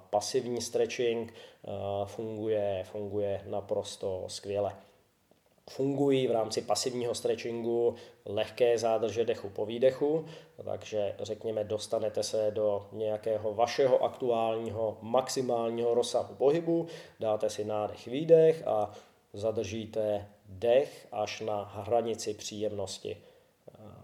pasivní stretching funguje, funguje naprosto skvěle. Fungují v rámci pasivního stretchingu lehké zádrže dechu po výdechu, takže řekněme dostanete se do nějakého vašeho aktuálního maximálního rozsahu pohybu, dáte si nádech, výdech a zadržíte dech až na hranici příjemnosti.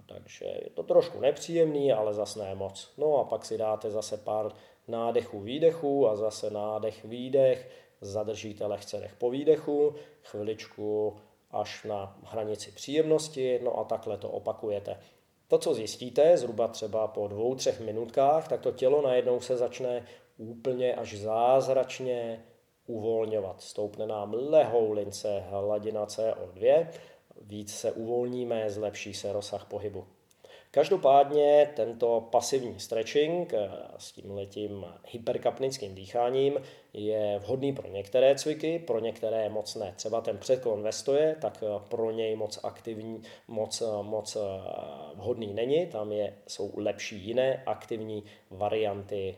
Takže je to trošku nepříjemný, ale zase ne moc. No a pak si dáte zase pár nádechů, výdechů a zase nádech, výdech, zadržíte lehce dech po výdechu, chviličku až na hranici příjemnosti, no a takhle to opakujete. To, co zjistíte, zhruba třeba po dvou, třech minutkách, tak to tělo najednou se začne úplně až zázračně uvolňovat. Stoupne nám lehou lince hladina CO2, víc se uvolníme, zlepší se rozsah pohybu. Každopádně tento pasivní stretching eh, s tím letím hyperkapnickým dýcháním je vhodný pro některé cviky, pro některé moc ne. Třeba ten předklon ve stoje, tak eh, pro něj moc aktivní, moc, eh, moc vhodný není, tam je, jsou lepší jiné aktivní varianty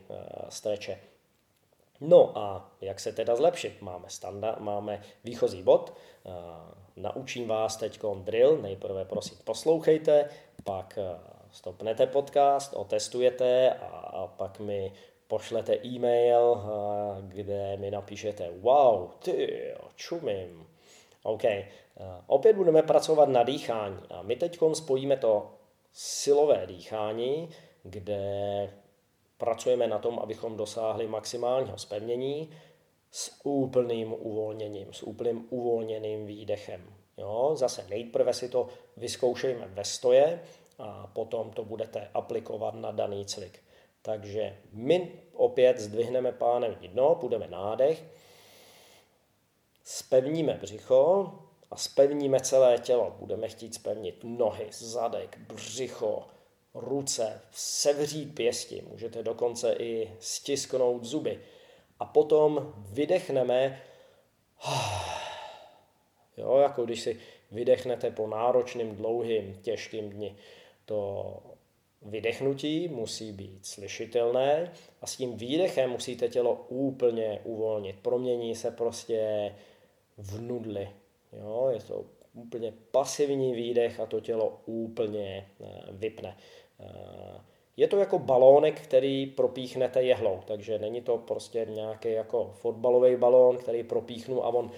stretche. No a jak se teda zlepšit? Máme, standard, máme výchozí bod, naučím vás teď drill, nejprve prosím poslouchejte, pak eh, stopnete podcast, otestujete a pak mi pošlete e-mail, eh, kde mi napíšete wow, ty čumím. OK, eh, opět budeme pracovat na dýchání a my teď spojíme to silové dýchání, kde pracujeme na tom, abychom dosáhli maximálního spevnění s úplným uvolněním, s úplným uvolněným výdechem. Jo, zase nejprve si to vyzkoušejme ve stoje a potom to budete aplikovat na daný cvik. Takže my opět zdvihneme pánem dno, půjdeme nádech, spevníme břicho a spevníme celé tělo. Budeme chtít spevnit nohy, zadek, břicho, ruce, sevřít pěsti, můžete dokonce i stisknout zuby. A potom vydechneme Jo, jako když si vydechnete po náročným, dlouhým, těžkým dni. To vydechnutí musí být slyšitelné a s tím výdechem musíte tělo úplně uvolnit. Promění se prostě v nudli. Jo, je to úplně pasivní výdech a to tělo úplně eh, vypne. Je to jako balónek, který propíchnete jehlou, takže není to prostě nějaký jako fotbalový balón, který propíchnu a on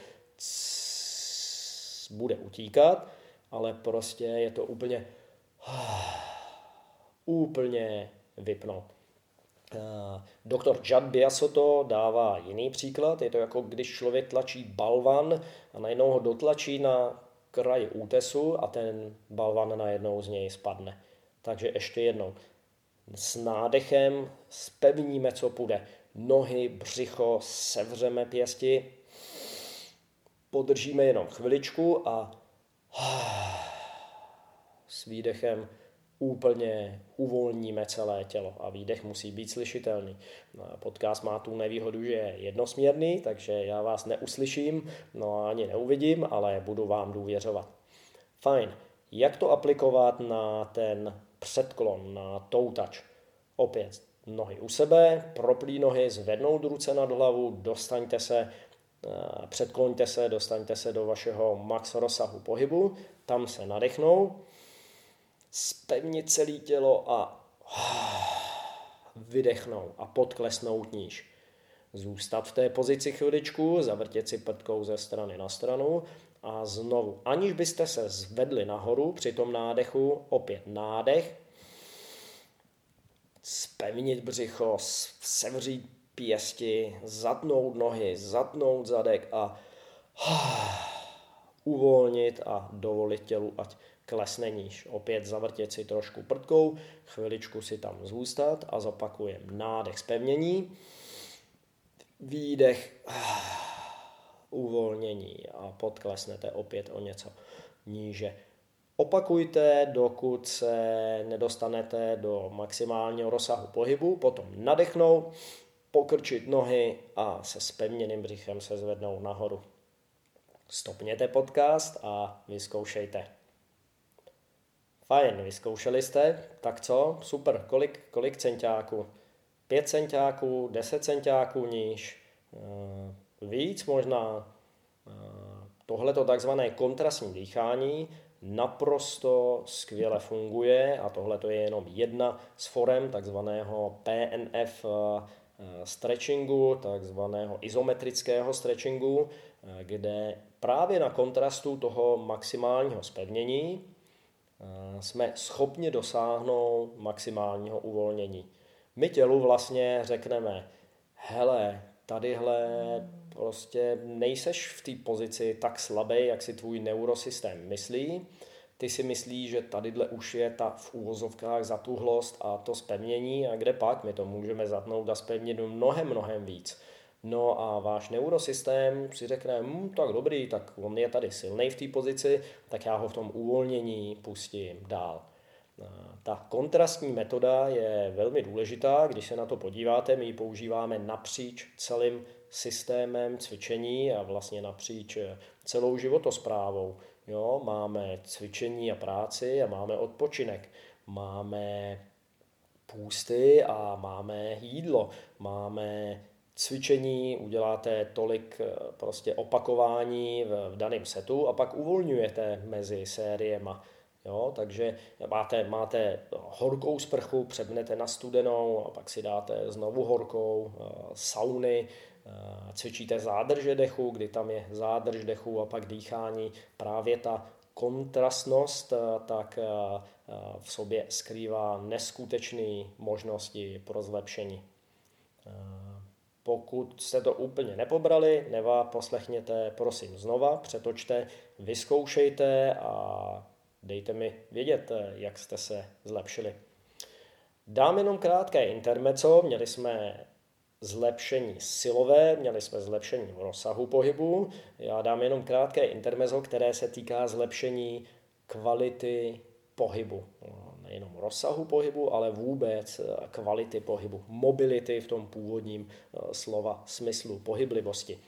bude utíkat, ale prostě je to úplně úplně vypnout. Eh, doktor Jad Biasoto dává jiný příklad. Je to jako když člověk tlačí balvan a najednou ho dotlačí na kraj útesu a ten balvan najednou z něj spadne. Takže ještě jednou. S nádechem spevníme, co půjde. Nohy, břicho, sevřeme pěsti, podržíme jenom chviličku a s výdechem úplně uvolníme celé tělo a výdech musí být slyšitelný. No podcast má tu nevýhodu, že je jednosměrný, takže já vás neuslyším, no ani neuvidím, ale budu vám důvěřovat. Fajn. Jak to aplikovat na ten předklon, na touch? Opět nohy u sebe, proplí nohy, zvednout ruce nad hlavu, dostaňte se Eh, předkloňte se, dostaňte se do vašeho max rozsahu pohybu, tam se nadechnou, spevnit celé tělo a vydechnou a podklesnout níž. Zůstat v té pozici chviličku, zavrtět si prdkou ze strany na stranu a znovu, aniž byste se zvedli nahoru při tom nádechu, opět nádech, spevnit břicho, sevřít pěsti, zatnout nohy, zatnout zadek a uvolnit a dovolit tělu, ať klesne níž. Opět zavrtět si trošku prdkou, chviličku si tam zůstat a zopakujem nádech zpevnění, výdech, uvolnění a podklesnete opět o něco níže. Opakujte, dokud se nedostanete do maximálního rozsahu pohybu, potom nadechnout, pokrčit nohy a se spevněným břichem se zvednou nahoru. Stopněte podcast a vyzkoušejte. Fajn, vyzkoušeli jste? Tak co? Super. Kolik, kolik centiáků? 5 centiáků, 10 centiáků níž? Víc možná? Eh, Tohle to takzvané kontrastní dýchání naprosto skvěle funguje a tohle to je jenom jedna z forem takzvaného PNF Eh, stretchingu, takzvaného izometrického stretchingu, eh, kde právě na kontrastu toho maximálního spevnění jsme schopni dosáhnout maximálního uvolnění. My tělu vlastně řekneme, hele, tadyhle prostě nejseš v té pozici tak slabý, jak si tvůj neurosystém myslí. Ty si myslíš, že tadyhle už je ta v úvozovkách zatuhlost a to spevnění a kde pak my to můžeme zatnout a spevnit mnohem, mnohem víc. No a váš neurosystém si řekne, hm, tak dobrý, tak on je tady silný v té pozici, tak já ho v tom uvolnění pustím dál. Ta kontrastní metoda je velmi důležitá, když se na to podíváte, my ji používáme napříč celým systémem cvičení a vlastně napříč celou životosprávou. Jo, máme cvičení a práci a máme odpočinek. Máme půsty a máme jídlo. Máme cvičení, uděláte tolik eh, prostě opakování v, v daném setu a pak uvolňujete mezi sériema. Jo, takže máte, máte horkou sprchu, přepnete na studenou a pak si dáte znovu horkou, eh, sauny, eh, cvičíte zádrže dechu, kdy tam je zádrž dechu a pak dýchání. Právě ta kontrastnost tak v sobě skrývá neskutečné možnosti pro zlepšení. Pokud jste to úplně nepobrali, neva poslechněte, prosím znova, přetočte, vyzkoušejte a dejte mi vědět, jak jste se zlepšili. Dám jenom krátké intermeco, měli jsme zlepšení silové, měli jsme zlepšení rozsahu pohybu. Já dám jenom krátké intermezo, které se týká zlepšení kvality pohybu nejenom rozsahu pohybu, ale vůbec eh, kvality pohybu, mobility v tom původním eh, slova smyslu, pohyblivosti.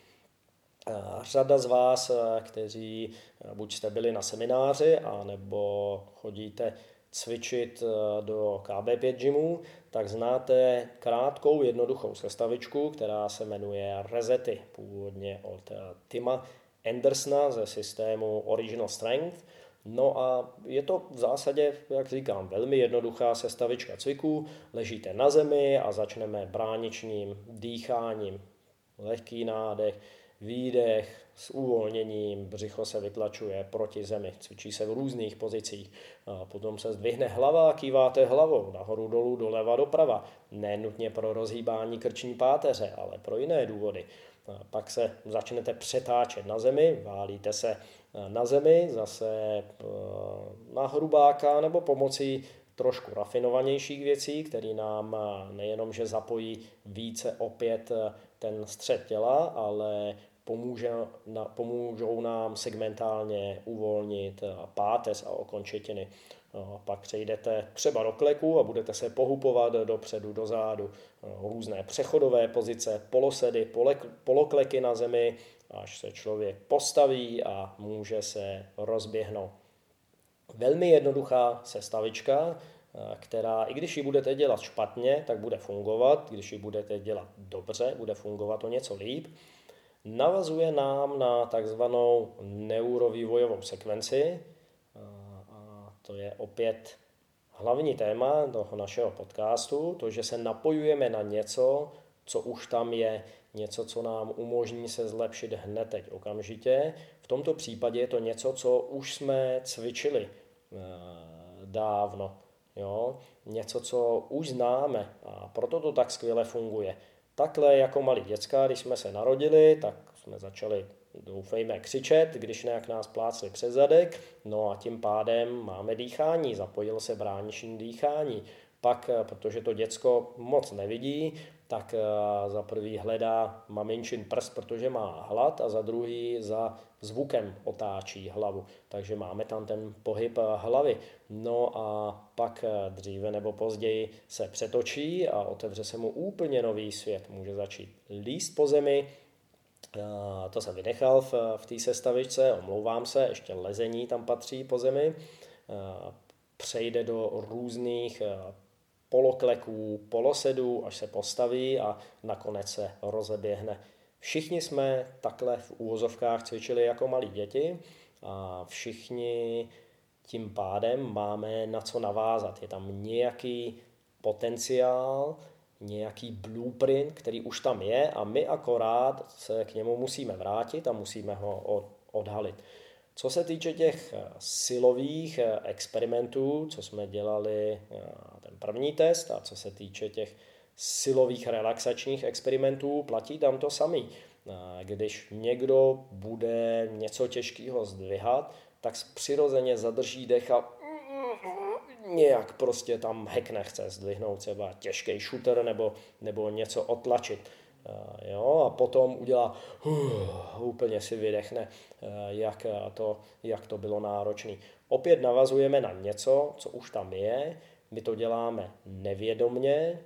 Eh, řada z vás, kteří buď jste byli na semináři, anebo chodíte cvičit do KB5 gymů, tak znáte krátkou jednoduchou sestavičku, která se jmenuje Resety, původně od Tima Andersona ze systému Original Strength. No a je to v zásadě, jak říkám, velmi jednoduchá sestavička cviků. Ležíte na zemi a začneme bráničním dýcháním. Lehký nádech, výdech s uvolněním, břicho se vytlačuje proti zemi, cvičí se v různých pozicích. A potom se zdvihne hlava, kýváte hlavou nahoru, dolů, doleva, doprava. Ne nutně pro rozhýbání krční páteře, ale pro jiné důvody. A pak se začnete přetáčet na zemi, válíte se na zemi, zase eh, na hrubáka nebo pomocí trošku rafinovanějších věcí, které nám eh, nejenom, že zapojí více opět eh, ten střed těla, ale pomůže, na, pomůžou nám segmentálně uvolnit páteř a okončetiny. No, pak přejdete třeba do kleku a budete se pohupovat dopředu, dozadu. No, různé přechodové pozice, polosedy, polokleky na zemi, až se člověk postaví a může se rozběhnout. Velmi jednoduchá sestavička, která, i když ji budete dělat špatně, tak bude fungovat, když ji budete dělat dobře, bude fungovat o něco líp. Navazuje nám na takzvanou neurovývojovou sekvenci, a to je opět hlavní téma toho našeho podcastu, to, že se napojujeme na něco, co už tam je, něco, co nám umožní se zlepšit hned teď okamžitě. V tomto případě je to něco, co už jsme cvičili eh, dávno. Jo? Něco, co už známe a proto to tak skvěle funguje. Takhle jako malí děcka, když jsme se narodili, tak jsme začali doufejme křičet, když nějak nás plácli přes zadek, no a tím pádem máme dýchání, zapojil se brániční dýchání. Pak, eh, protože to děcko moc nevidí, tak eh, za prvý hledá maminčin prst, protože má hlad a za druhý za zvukem otáčí hlavu. Takže máme tam ten pohyb eh, hlavy. No a pak dříve nebo později se přetočí a otevře se mu úplně nový svět. Může začít líst po zemi, to jsem vynechal v, v té sestavičce, omlouvám se, ještě lezení tam patří po zemi. Přejde do různých polokleků, polosedů, až se postaví a nakonec se rozeběhne. Všichni jsme takhle v úvozovkách cvičili jako malí děti a všichni tím pádem máme na co navázat. Je tam nějaký potenciál, nějaký blueprint, který už tam je a my akorát se k němu musíme vrátit a musíme ho odhalit. Co se týče těch eh, silových eh, experimentů, co jsme dělali eh, ten první test a co se týče těch silových relaxačních experimentů platí tam to samý. Když někdo bude něco těžkého zdvihat, tak přirozeně zadrží dech a nějak prostě tam hekne chce zdvihnout třeba těžký shooter nebo, nebo něco otlačit. Jo, a potom udělá, uh, úplně si vydechne, jak to, jak to bylo náročné. Opět navazujeme na něco, co už tam je, my to děláme nevědomně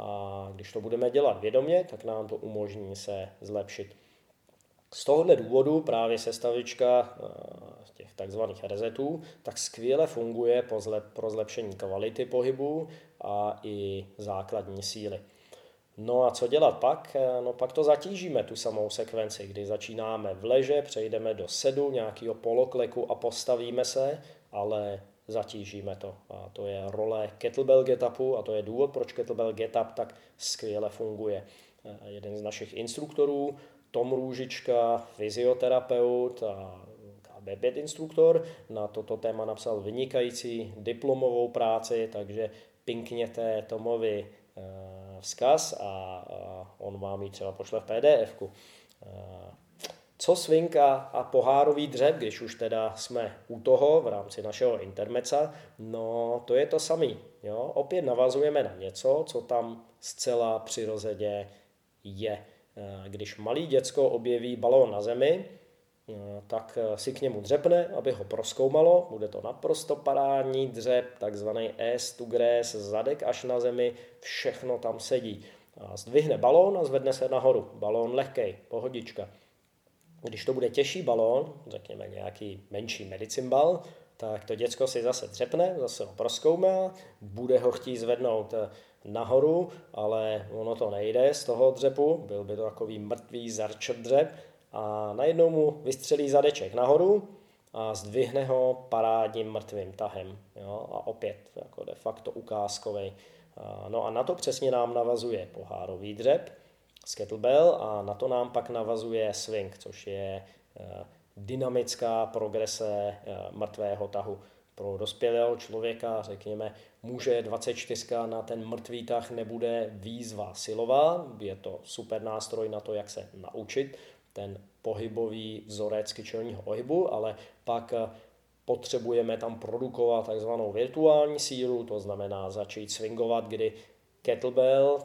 a když to budeme dělat vědomě, tak nám to umožní se zlepšit. Z tohohle důvodu právě sestavička eh, těch takzvaných rezetů tak skvěle funguje pro zlepšení kvality pohybu a i základní síly. No a co dělat pak? Eh, no pak to zatížíme, tu samou sekvenci, kdy začínáme v leže, přejdeme do sedu, nějakého polokleku a postavíme se, ale zatížíme to. A to je role kettlebell getupu a to je důvod, proč kettlebell getup tak skvěle funguje. Eh, jeden z našich instruktorů, Tom Růžička, fyzioterapeut a KB5 instruktor, na toto téma napsal vynikající diplomovou práci, takže pinkněte Tomovi eh, vzkaz a on vám ji třeba pošle v pdf -ku. Co svinka a pohárový dřep, když už teda jsme u toho v rámci našeho intermeca, no to je to samý. Jo? Opět navazujeme na něco, co tam zcela přirozeně je. Eh, když malý děcko objeví balón na zemi, eh, tak eh, si k němu dřepne, aby ho proskoumalo. Bude to naprosto parádní dřep, takzvaný S to grass, zadek až na zemi, všechno tam sedí. A zdvihne balón a zvedne se nahoru. Balón lehkej, pohodička. Když to bude těžší balón, řekněme nějaký menší medicimbal, tak to děcko si zase dřepne, zase ho proskoumá, bude ho chtít zvednout eh, nahoru, ale ono to nejde z toho dřepu, byl by to takový mrtvý zarčet dřep a najednou mu vystřelí zadeček nahoru a zdvihne ho parádním mrtvým tahem. Jo? A opět jako de facto ukázkovej. No a na to přesně nám navazuje pohárový dřep, z kettlebell a na to nám pak navazuje swing, což je eh, dynamická progrese eh, mrtvého tahu. Pro dospělého člověka, řekněme, může 24 na ten mrtvý tah nebude výzva silová, je to super nástroj na to, jak se naučit ten pohybový vzorec kyčelního pohybu, ale pak eh, potřebujeme tam produkovat takzvanou virtuální sílu, to znamená začít swingovat, kdy kettlebell,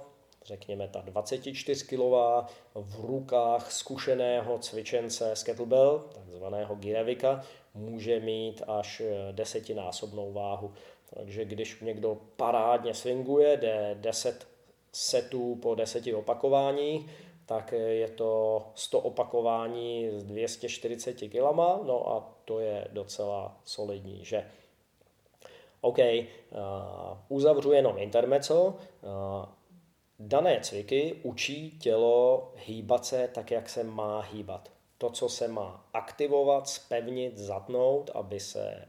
řekněme ta 24 kilová v rukách zkušeného cvičence z kettlebell, takzvaného girevika, může mít až desetinásobnou váhu. Takže když někdo parádně swinguje, jde 10 setů po 10 opakování, tak je to 100 opakování s 240 kg, no a to je docela solidní, že? OK, uh, uzavřu jenom intermeco. Uh, Dané cviky učí tělo hýbat se tak, jak se má hýbat. To, co se má aktivovat, spevnit, zatnout, aby se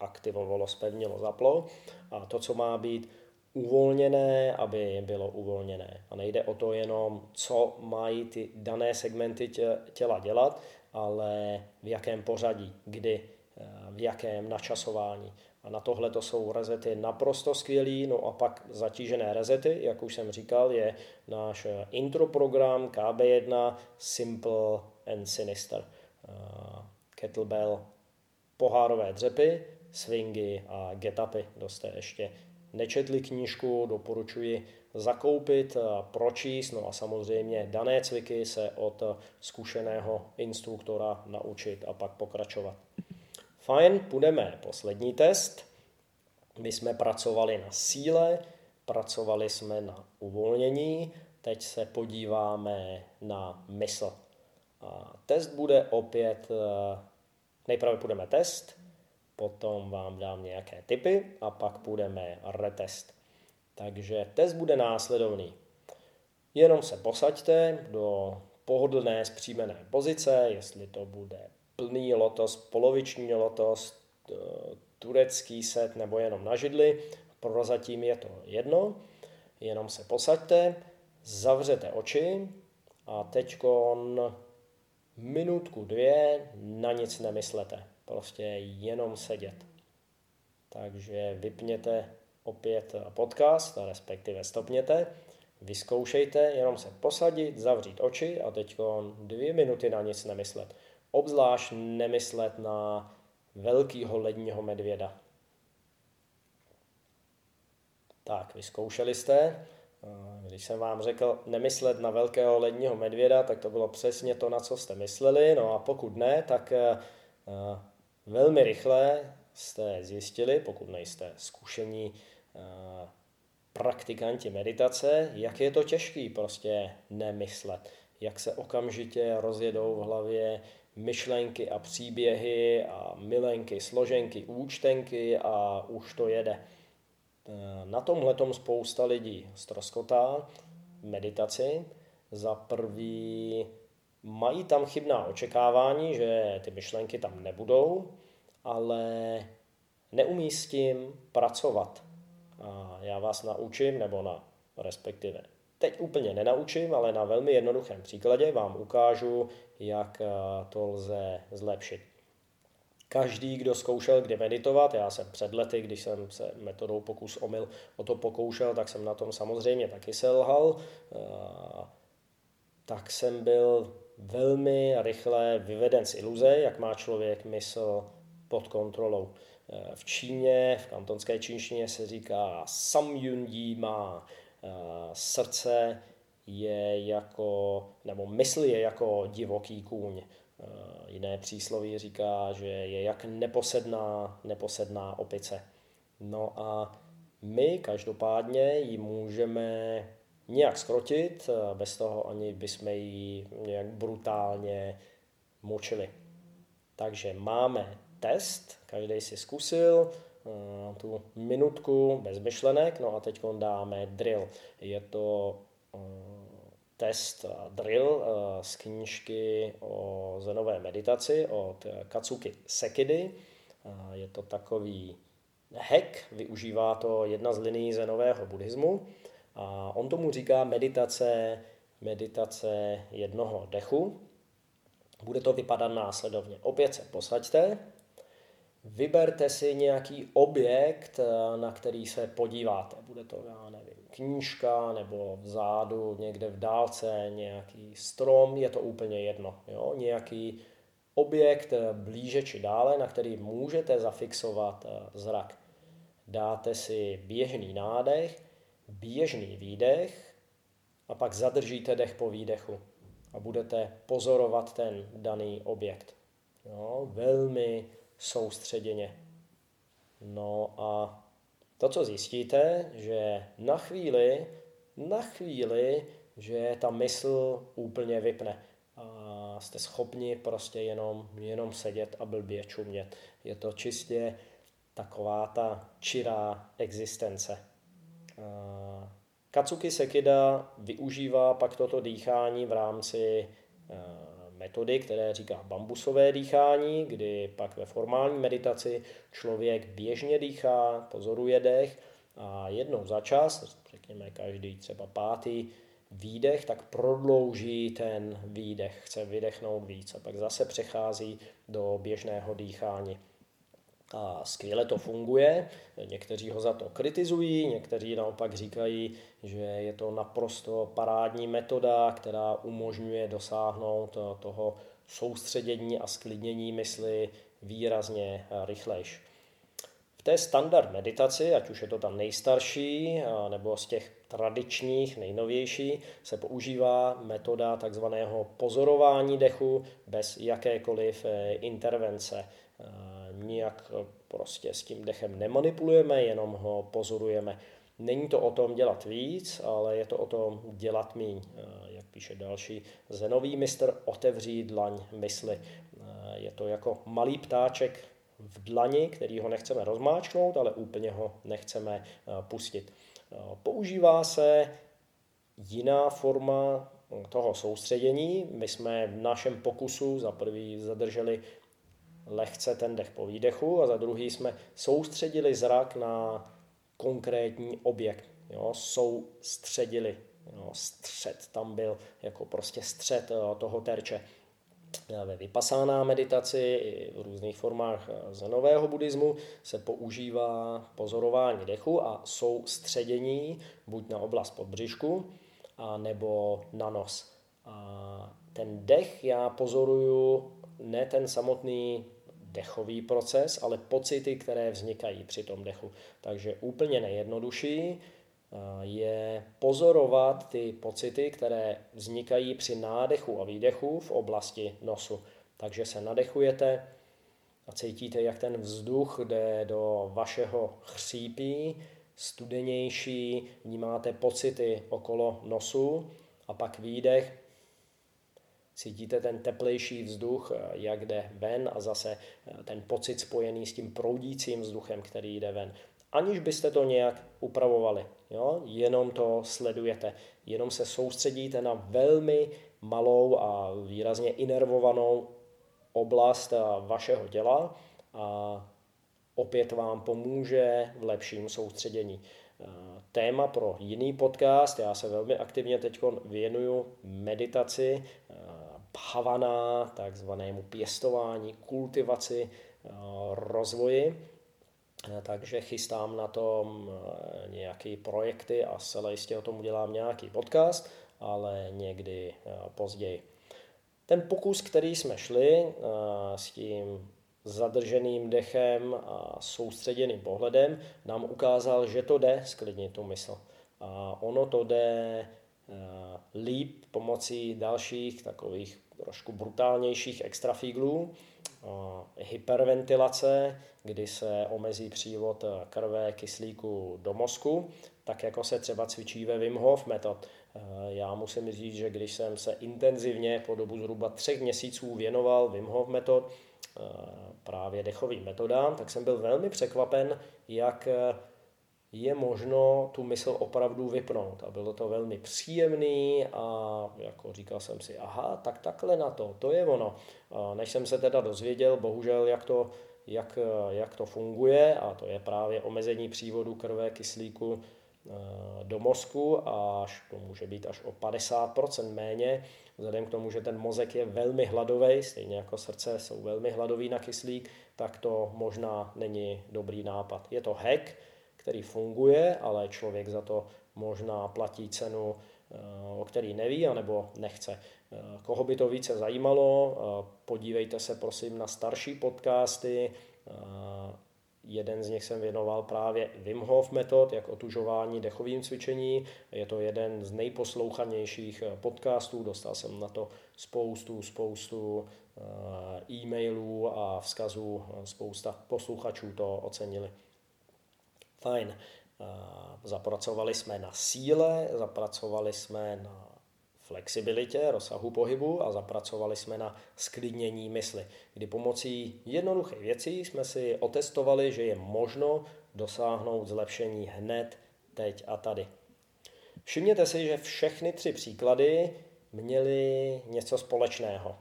aktivovalo, spevnilo, zaplo. A to, co má být uvolněné, aby bylo uvolněné. A nejde o to jenom, co mají ty dané segmenty těla dělat, ale v jakém pořadí, kdy, eh, v jakém načasování. A na tohle to jsou rezety naprosto skvělý. No a pak zatížené rezety, jak už jsem říkal, je náš eh, intro program KB1 Simple and Sinister. Uh, kettlebell, pohárové dřepy, swingy a getupy. Kdo jste ještě nečetli knížku, doporučuji zakoupit, pročíst, no a samozřejmě dané cviky se od zkušeného instruktora naučit a pak pokračovat. Fajn, půjdeme poslední test. My jsme pracovali na síle, pracovali jsme na uvolnění, teď se podíváme na mysl. A test bude opět, eh, nejprve půjdeme test, potom vám dám nějaké tipy a pak půjdeme retest. Takže test bude následovný. Jenom se posaďte do pohodlné zpříjmené pozice, jestli to bude plný lotos, poloviční lotos, turecký set nebo jenom na židli. Prozatím je to jedno. Jenom se posaďte, zavřete oči a teď minutku, dvě na nic nemyslete. Prostě jenom sedět. Takže vypněte opět podcast, respektive stopněte, Vyzkoušejte jenom se posadit, zavřít oči a teď dvě minuty na nic nemyslet. Obzvlášť nemyslet na velkýho ledního medvěda. Tak, vyzkoušeli jste. Když jsem vám řekl nemyslet na velkého ledního medvěda, tak to bylo přesně to, na co jste mysleli. No a pokud ne, tak eh, velmi rychle jste zjistili, pokud nejste zkušení eh, praktikanti meditace, jak je to těžký prostě nemyslet, jak se okamžitě rozjedou v hlavě myšlenky a příběhy a milenky, složenky, účtenky a už to jede. Eh, na tomhle spousta lidí stroskotá meditaci. Za prvý mají tam chybná očekávání, že ty myšlenky tam nebudou, ale neumí s tím pracovat. A já vás naučím, nebo na respektive teď úplně nenaučím, ale na velmi jednoduchém příkladě vám ukážu, jak eh, to lze zlepšit. Každý, kdo zkoušel kdy meditovat, já jsem před lety, když jsem se metodou pokus omyl o to pokoušel, tak jsem na tom samozřejmě taky selhal, eh, tak jsem byl velmi rychle vyveden z iluze, jak má člověk mysl pod kontrolou. Eh, v Číně, v kantonské čínštině se říká Sam Yun Yi má srdce je jako, nebo mysl je jako divoký kůň. Eh, jiné přísloví říká, že je jak neposedná, neposedná opice. No a my každopádně ji můžeme nějak skrotit, bez toho ani bychom ji nějak brutálně močili. Takže máme test, každý si zkusil tu minutku bez myšlenek, no a teď dáme drill. Je to uh, test drill uh, z knížky o zenové meditaci od Katsuki Sekidy. Je to takový hack, využívá to jedna z liní zenového buddhismu a on tomu říká meditace, meditace jednoho dechu. Bude to vypadat následovně. Opět se posaďte, vyberte si nějaký objekt, eh, na který se podíváte. Bude to, já nevím, knížka nebo vzadu, někde v dálce, nějaký strom, je to úplně jedno. Jo? Nějaký objekt eh, blíže či dále, na který můžete zafixovat eh, zrak. Dáte si běžný nádech, běžný výdech a pak zadržíte dech po výdechu a budete pozorovat ten daný objekt. Jo? Velmi soustředěně. No a to, co zjistíte, že na chvíli, na chvíli, že ta mysl úplně vypne a jste schopni prostě jenom, jenom sedět a blbě čumět. Je to čistě taková ta čirá existence. Katsuki Sekida využívá pak toto dýchání v rámci metody, které říká bambusové dýchání, kdy pak ve formální meditaci člověk běžně dýchá, pozoruje dech a jednou za čas, řekněme každý třeba pátý výdech, tak prodlouží ten výdech, chce vydechnout víc a pak zase přechází do běžného dýchání. A skvěle to funguje, někteří ho za to kritizují, někteří naopak říkají, že je to naprosto parádní metoda, která umožňuje dosáhnout toho soustředění a sklidnění mysli výrazně rychlejš. V té standard meditaci, ať už je to ta nejstarší nebo z těch tradičních, nejnovější, se používá metoda takzvaného pozorování dechu bez jakékoliv eh, intervence nijak eh, prostě s tím dechem nemanipulujeme, jenom ho pozorujeme. Není to o tom dělat víc, ale je to o tom dělat míň. Eh, jak píše další zenový mistr, otevří dlaň mysli. Eh, je to jako malý ptáček v dlani, který ho nechceme rozmáčknout, ale úplně ho nechceme pustit. Používá se jiná forma toho soustředění. My jsme v našem pokusu za prvý zadrželi lehce ten dech po výdechu a za druhý jsme soustředili zrak na konkrétní objekt. Jo, soustředili. Jo, střed tam byl jako prostě střed eh, toho terče. Ve vypasáná meditaci i v různých formách eh, zenového buddhismu se používá pozorování dechu a soustředění buď na oblast podbřišku, a nebo na nos. A ten dech já pozoruju ne ten samotný dechový proces, ale pocity, které vznikají při tom dechu. Takže úplně nejjednodušší je pozorovat ty pocity, které vznikají při nádechu a výdechu v oblasti nosu. Takže se nadechujete a cítíte, jak ten vzduch jde do vašeho chřípí, studenější, vnímáte pocity okolo nosu a pak výdech, cítíte ten teplejší vzduch, jak jde ven a zase ten pocit spojený s tím proudícím vzduchem, který jde ven aniž byste to nějak upravovali. Jo? Jenom to sledujete. Jenom se soustředíte na velmi malou a výrazně inervovanou oblast eh, vašeho těla a opět vám pomůže v lepším soustředění. Eh, téma pro jiný podcast, já se velmi aktivně teď věnuju meditaci, eh, bhavana, takzvanému pěstování, kultivaci, rozvoji Eh, takže chystám na tom eh, nějaké projekty a zcela jistě o tom udělám nějaký podcast, ale někdy eh, později. Ten pokus, který jsme šli s tím zadrženým dechem a soustředěným pohledem, nám ukázal, že to jde sklidnit tu mysl. A ono to jde líp pomocí dalších takových trošku brutálnějších extrafíglů, hyperventilace, kdy se omezí přívod krve kyslíku do mozku, tak jako se třeba cvičí ve Wim Hof metod. Já musím říct, že když jsem se intenzivně po dobu zhruba třech měsíců věnoval Wim Hof metod, právě dechovým metodám, tak jsem byl velmi překvapen, jak je možno tu mysl opravdu vypnout. A bylo to velmi příjemný a jako říkal jsem si, aha, tak takhle na to, to je ono. A než jsem se teda dozvěděl, bohužel, jak to, jak, jak to funguje, a to je právě omezení přívodu krve, kyslíku eh, do mozku až to může být až o 50% méně, vzhledem k tomu, že ten mozek je velmi hladový, stejně jako srdce jsou velmi hladový na kyslík, tak to možná není dobrý nápad. Je to hack, který funguje, ale člověk za to možná platí cenu, eh, o který neví anebo nechce. Eh, koho by to více zajímalo, eh, podívejte se prosím na starší podcasty. Jeden z nich jsem věnoval právě Wim Hof metod, jak otužování dechovým cvičení. Je to jeden z nejposlouchanějších podcastů, dostal jsem na to spoustu, spoustu e-mailů a vzkazů, spousta posluchačů to ocenili. Fajn. Zapracovali jsme na síle, zapracovali jsme na flexibilitě, rozsahu pohybu a zapracovali jsme na sklidnění mysli, kdy pomocí jednoduchých věcí jsme si otestovali, že je možno dosáhnout zlepšení hned, teď a tady. Všimněte si, že všechny tři příklady měly něco společného.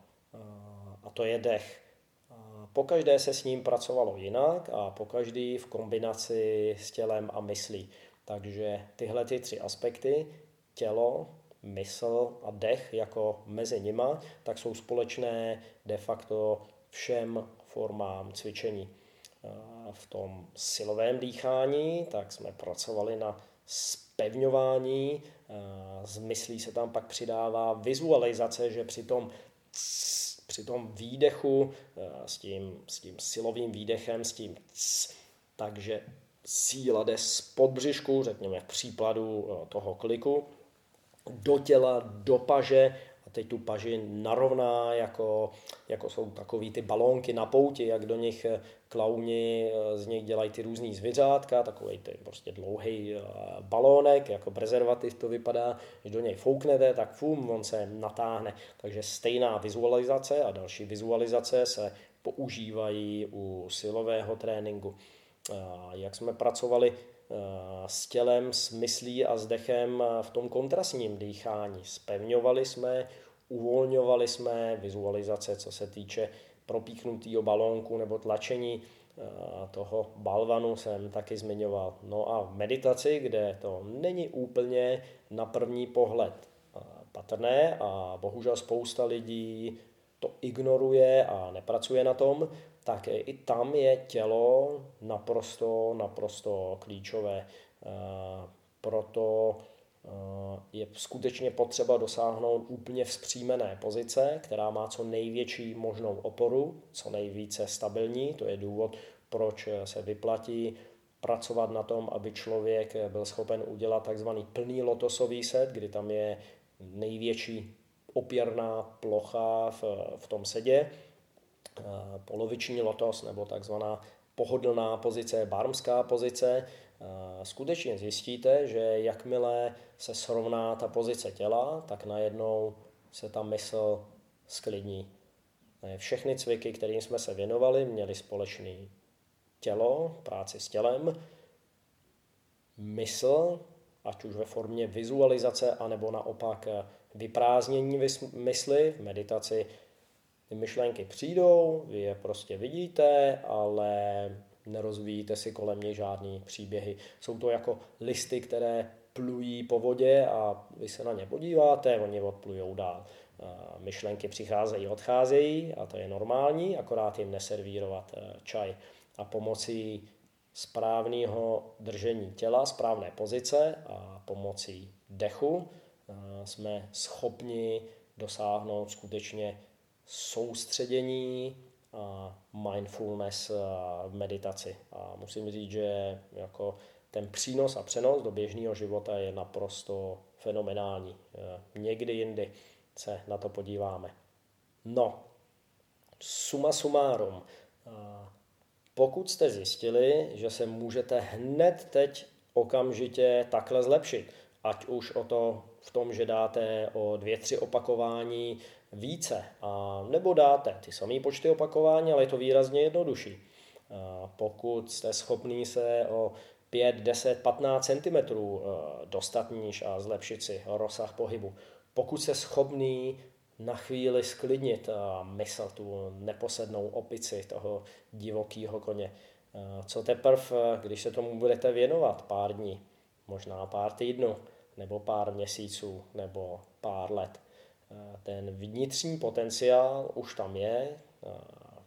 A to je dech. Pokaždé se s ním pracovalo jinak a pokaždý v kombinaci s tělem a myslí. Takže tyhle ty tři aspekty, tělo, mysl a dech jako mezi nima, tak jsou společné de facto všem formám cvičení. V tom silovém dýchání tak jsme pracovali na spevňování, z myslí se tam pak přidává vizualizace, že při tom při tom výdechu eh, s tím, s tím silovým výdechem, s tím c, takže síla jde z podbřišku, řekněme v případu eh, toho kliku, do těla, do paže teď tu paži narovná, jako, jako jsou takový ty balónky na pouti, jak do nich eh, klauni z nich dělají ty různý zvěřátka, takový ty prostě dlouhý balónek, jako prezervativ to vypadá, když do něj fouknete, tak fum, on se natáhne. Takže stejná vizualizace a další vizualizace se používají u silového tréninku. Jak jsme pracovali s tělem, s myslí a s dechem v tom kontrastním dýchání. Spevňovali jsme, uvolňovali jsme vizualizace, co se týče propíchnutého balónku nebo tlačení eh, toho balvanu jsem taky zmiňoval. No a v meditaci, kde to není úplně na první pohled eh, patrné a bohužel spousta lidí to ignoruje a nepracuje na tom, tak i tam je tělo naprosto, naprosto klíčové. Eh, proto je skutečně potřeba dosáhnout úplně vzpřímené pozice, která má co největší možnou oporu, co nejvíce stabilní. To je důvod, proč se vyplatí pracovat na tom, aby člověk byl schopen udělat takzvaný plný lotosový set, kdy tam je největší opěrná plocha v, v tom sedě, poloviční lotos nebo takzvaná pohodlná pozice, barmská pozice, skutečně zjistíte, že jakmile se srovná ta pozice těla, tak najednou se ta mysl sklidní. Všechny cviky, kterým jsme se věnovali, měly společný tělo, práci s tělem, mysl, ať už ve formě vizualizace, anebo naopak vyprázdnění mysli. V meditaci ty myšlenky přijdou, vy je prostě vidíte, ale nerozvíjíte si kolem něj žádný příběhy. Jsou to jako listy, které plují po vodě a vy se na ně podíváte, oni odplujou dál. Myšlenky přicházejí, odcházejí a to je normální, akorát jim neservírovat e, čaj. A pomocí správného držení těla, správné pozice a pomocí dechu jsme schopni dosáhnout skutečně soustředění a mindfulness v meditaci. A musím říct, že jako ten přínos a přenos do běžného života je naprosto fenomenální. Někdy jindy se na to podíváme. No, suma sumárum. Pokud jste zjistili, že se můžete hned teď okamžitě takhle zlepšit, ať už o to v tom, že dáte o dvě, tři opakování více, a nebo dáte ty samé počty opakování, ale je to výrazně jednodušší. A pokud jste schopný se o 5, 10, 15 cm dostat níž a zlepšit si rozsah pohybu. Pokud jste schopný na chvíli sklidnit a mysl tu neposednou opici toho divokého koně. Co teprve, když se tomu budete věnovat pár dní, možná pár týdnů, nebo pár měsíců, nebo pár let. Ten vnitřní potenciál už tam je,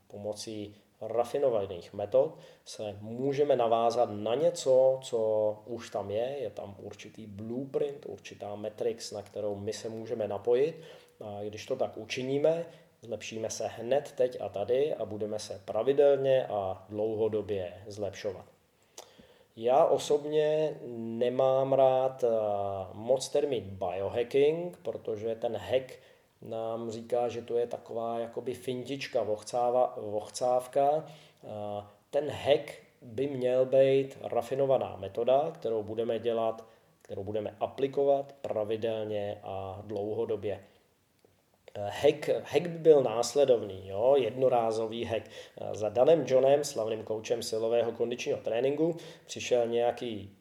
pomocí rafinovaných metod se můžeme navázat na něco, co už tam je, je tam určitý blueprint, určitá matrix, na kterou my se můžeme napojit. A když to tak učiníme, zlepšíme se hned teď a tady a budeme se pravidelně a dlouhodobě zlepšovat. Já osobně nemám rád eh, moc termín biohacking, protože ten hack nám říká, že to je taková jakoby fintička, vochcáva, vochcávka. Eh, ten hack by měl být rafinovaná metoda, kterou budeme dělat, kterou budeme aplikovat pravidelně a dlouhodobě. Hack, hack by byl následovný, jo? jednorázový hack. Za Danem Johnem, slavným koučem silového kondičního tréninku, přišel nějaký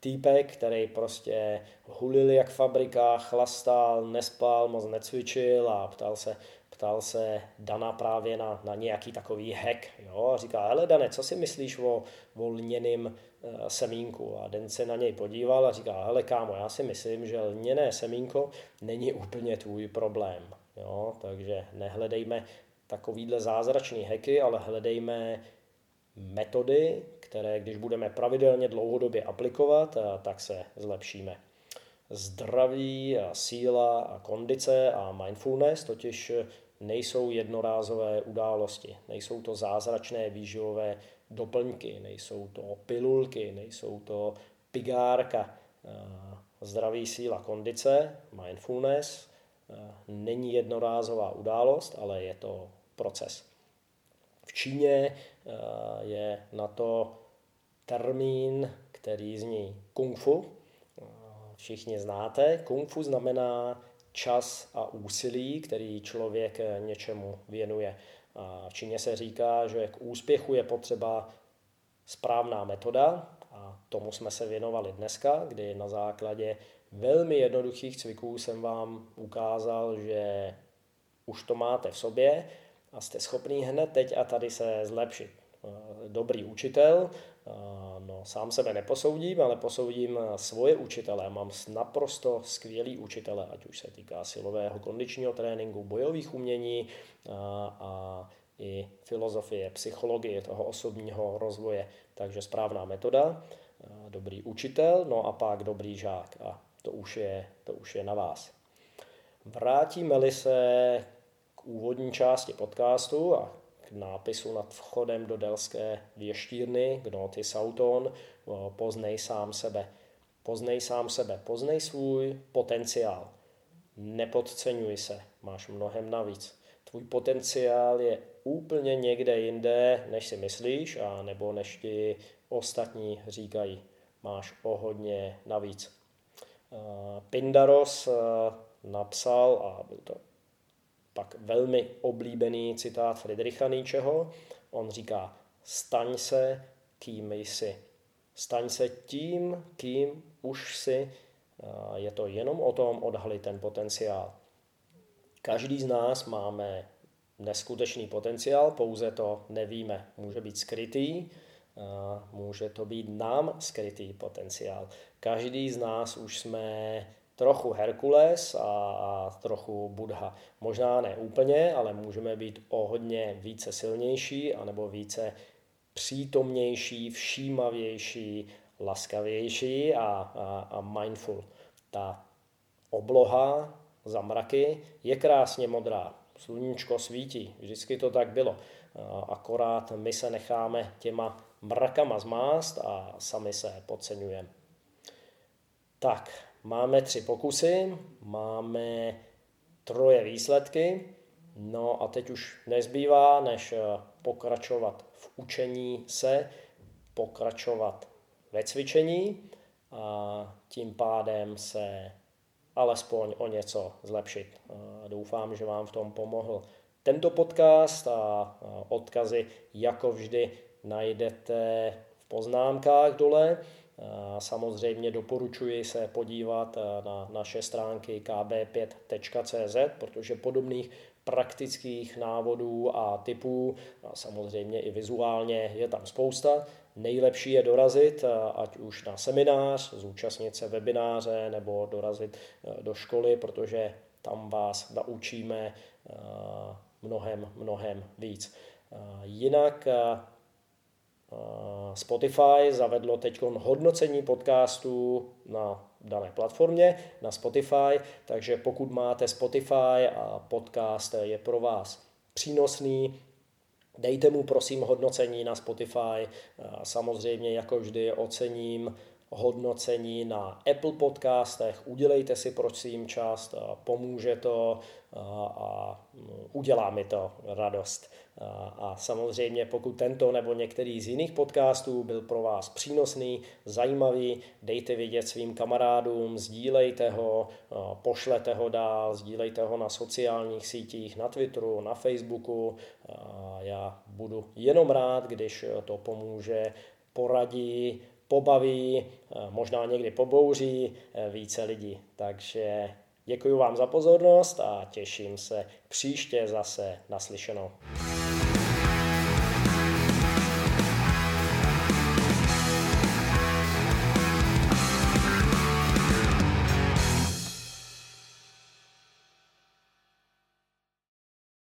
týpek, který prostě hulil jak fabrika, chlastal, nespal, moc necvičil a ptal se, ptal se Dana právě na, na nějaký takový hack. Jo? A říká, hele Dane, co si myslíš o, o uh, semínku? A Den se na něj podíval a říká, hele kámo, já si myslím, že lněné semínko není úplně tvůj problém. Jo? Takže nehledejme takovýhle zázračný heky, ale hledejme metody, které když budeme pravidelně dlouhodobě aplikovat, tak se zlepšíme. Zdraví, a síla a kondice a mindfulness totiž nejsou jednorázové události, nejsou to zázračné výživové doplňky, nejsou to pilulky, nejsou to pigárka. Zdraví, síla, kondice, mindfulness Eh, není jednorázová událost, ale je to proces. V Číně eh, je na to termín, který zní kung fu. Eh, všichni znáte. Kung fu znamená čas a úsilí, který člověk něčemu věnuje. v Číně se říká, že k úspěchu je potřeba správná metoda a tomu jsme se věnovali dneska, kdy na základě velmi jednoduchých cviků jsem vám ukázal, že už to máte v sobě a jste schopný hned teď a tady se zlepšit. Eh, dobrý učitel, eh, no sám sebe neposoudím, ale posoudím svoje učitele. Mám naprosto skvělý učitele, ať už se týká silového kondičního tréninku, bojových umění a, eh, a i filozofie, psychologie toho osobního rozvoje. Takže správná metoda, dobrý učitel, no a pak dobrý žák. A to už je, to už je na vás. Vrátíme-li se k úvodní části podcastu a k nápisu nad vchodem do Delské věštírny, Gnoty Sauton, poznej sám sebe. Poznej sám sebe, poznej svůj potenciál. Nepodceňuj se, máš mnohem navíc. Tvůj potenciál je úplně někde jinde, než si myslíš, a nebo než ti ostatní říkají. Máš o hodně navíc. Pindaros napsal, a byl to pak velmi oblíbený citát Friedricha Nietzscheho, on říká, staň se, kým jsi. Staň se tím, kým už jsi. Je to jenom o tom odhalit ten potenciál. Každý z nás máme neskutečný potenciál, pouze to nevíme. Může být skrytý, může to být nám skrytý potenciál. Každý z nás už jsme trochu Herkules a trochu Budha. Možná ne úplně, ale můžeme být o hodně více silnější anebo více přítomnější, všímavější, laskavější a, a, a mindful. Ta obloha za mraky je krásně modrá. Sluníčko svítí, vždycky to tak bylo. Akorát my se necháme těma mrakama zmást a sami se podceňujeme. Tak, Máme tři pokusy, máme troje výsledky, no a teď už nezbývá, než eh, pokračovat v učení se, pokračovat ve cvičení a tím pádem se alespoň o něco zlepšit. Doufám, že vám v tom pomohl tento podcast a odkazy jako vždy najdete v poznámkách dole. Samozřejmě doporučuji se podívat eh, na naše stránky kb5.cz, protože podobných praktických návodů a typů, a samozřejmě i vizuálně je tam spousta. Nejlepší je dorazit, eh, ať už na seminář, zúčastnit se webináře nebo dorazit eh, do školy, protože tam vás naučíme mnohem, mnohem víc. Jinak Spotify zavedlo teď hodnocení podcastů na dané platformě, na Spotify, takže pokud máte Spotify a podcast je pro vás přínosný, dejte mu prosím hodnocení na Spotify, samozřejmě jako vždy ocením hodnocení na Apple podcastech, udělejte si prosím část, pomůže to a udělá mi to radost. A samozřejmě pokud tento nebo některý z jiných podcastů byl pro vás přínosný, zajímavý, dejte vědět svým kamarádům, sdílejte ho, pošlete ho dál, sdílejte ho na sociálních sítích, na Twitteru, na Facebooku. Já budu jenom rád, když to pomůže, poradí, pobaví, možná někdy pobouří více lidí. Takže děkuji vám za pozornost a těším se příště zase naslyšenou.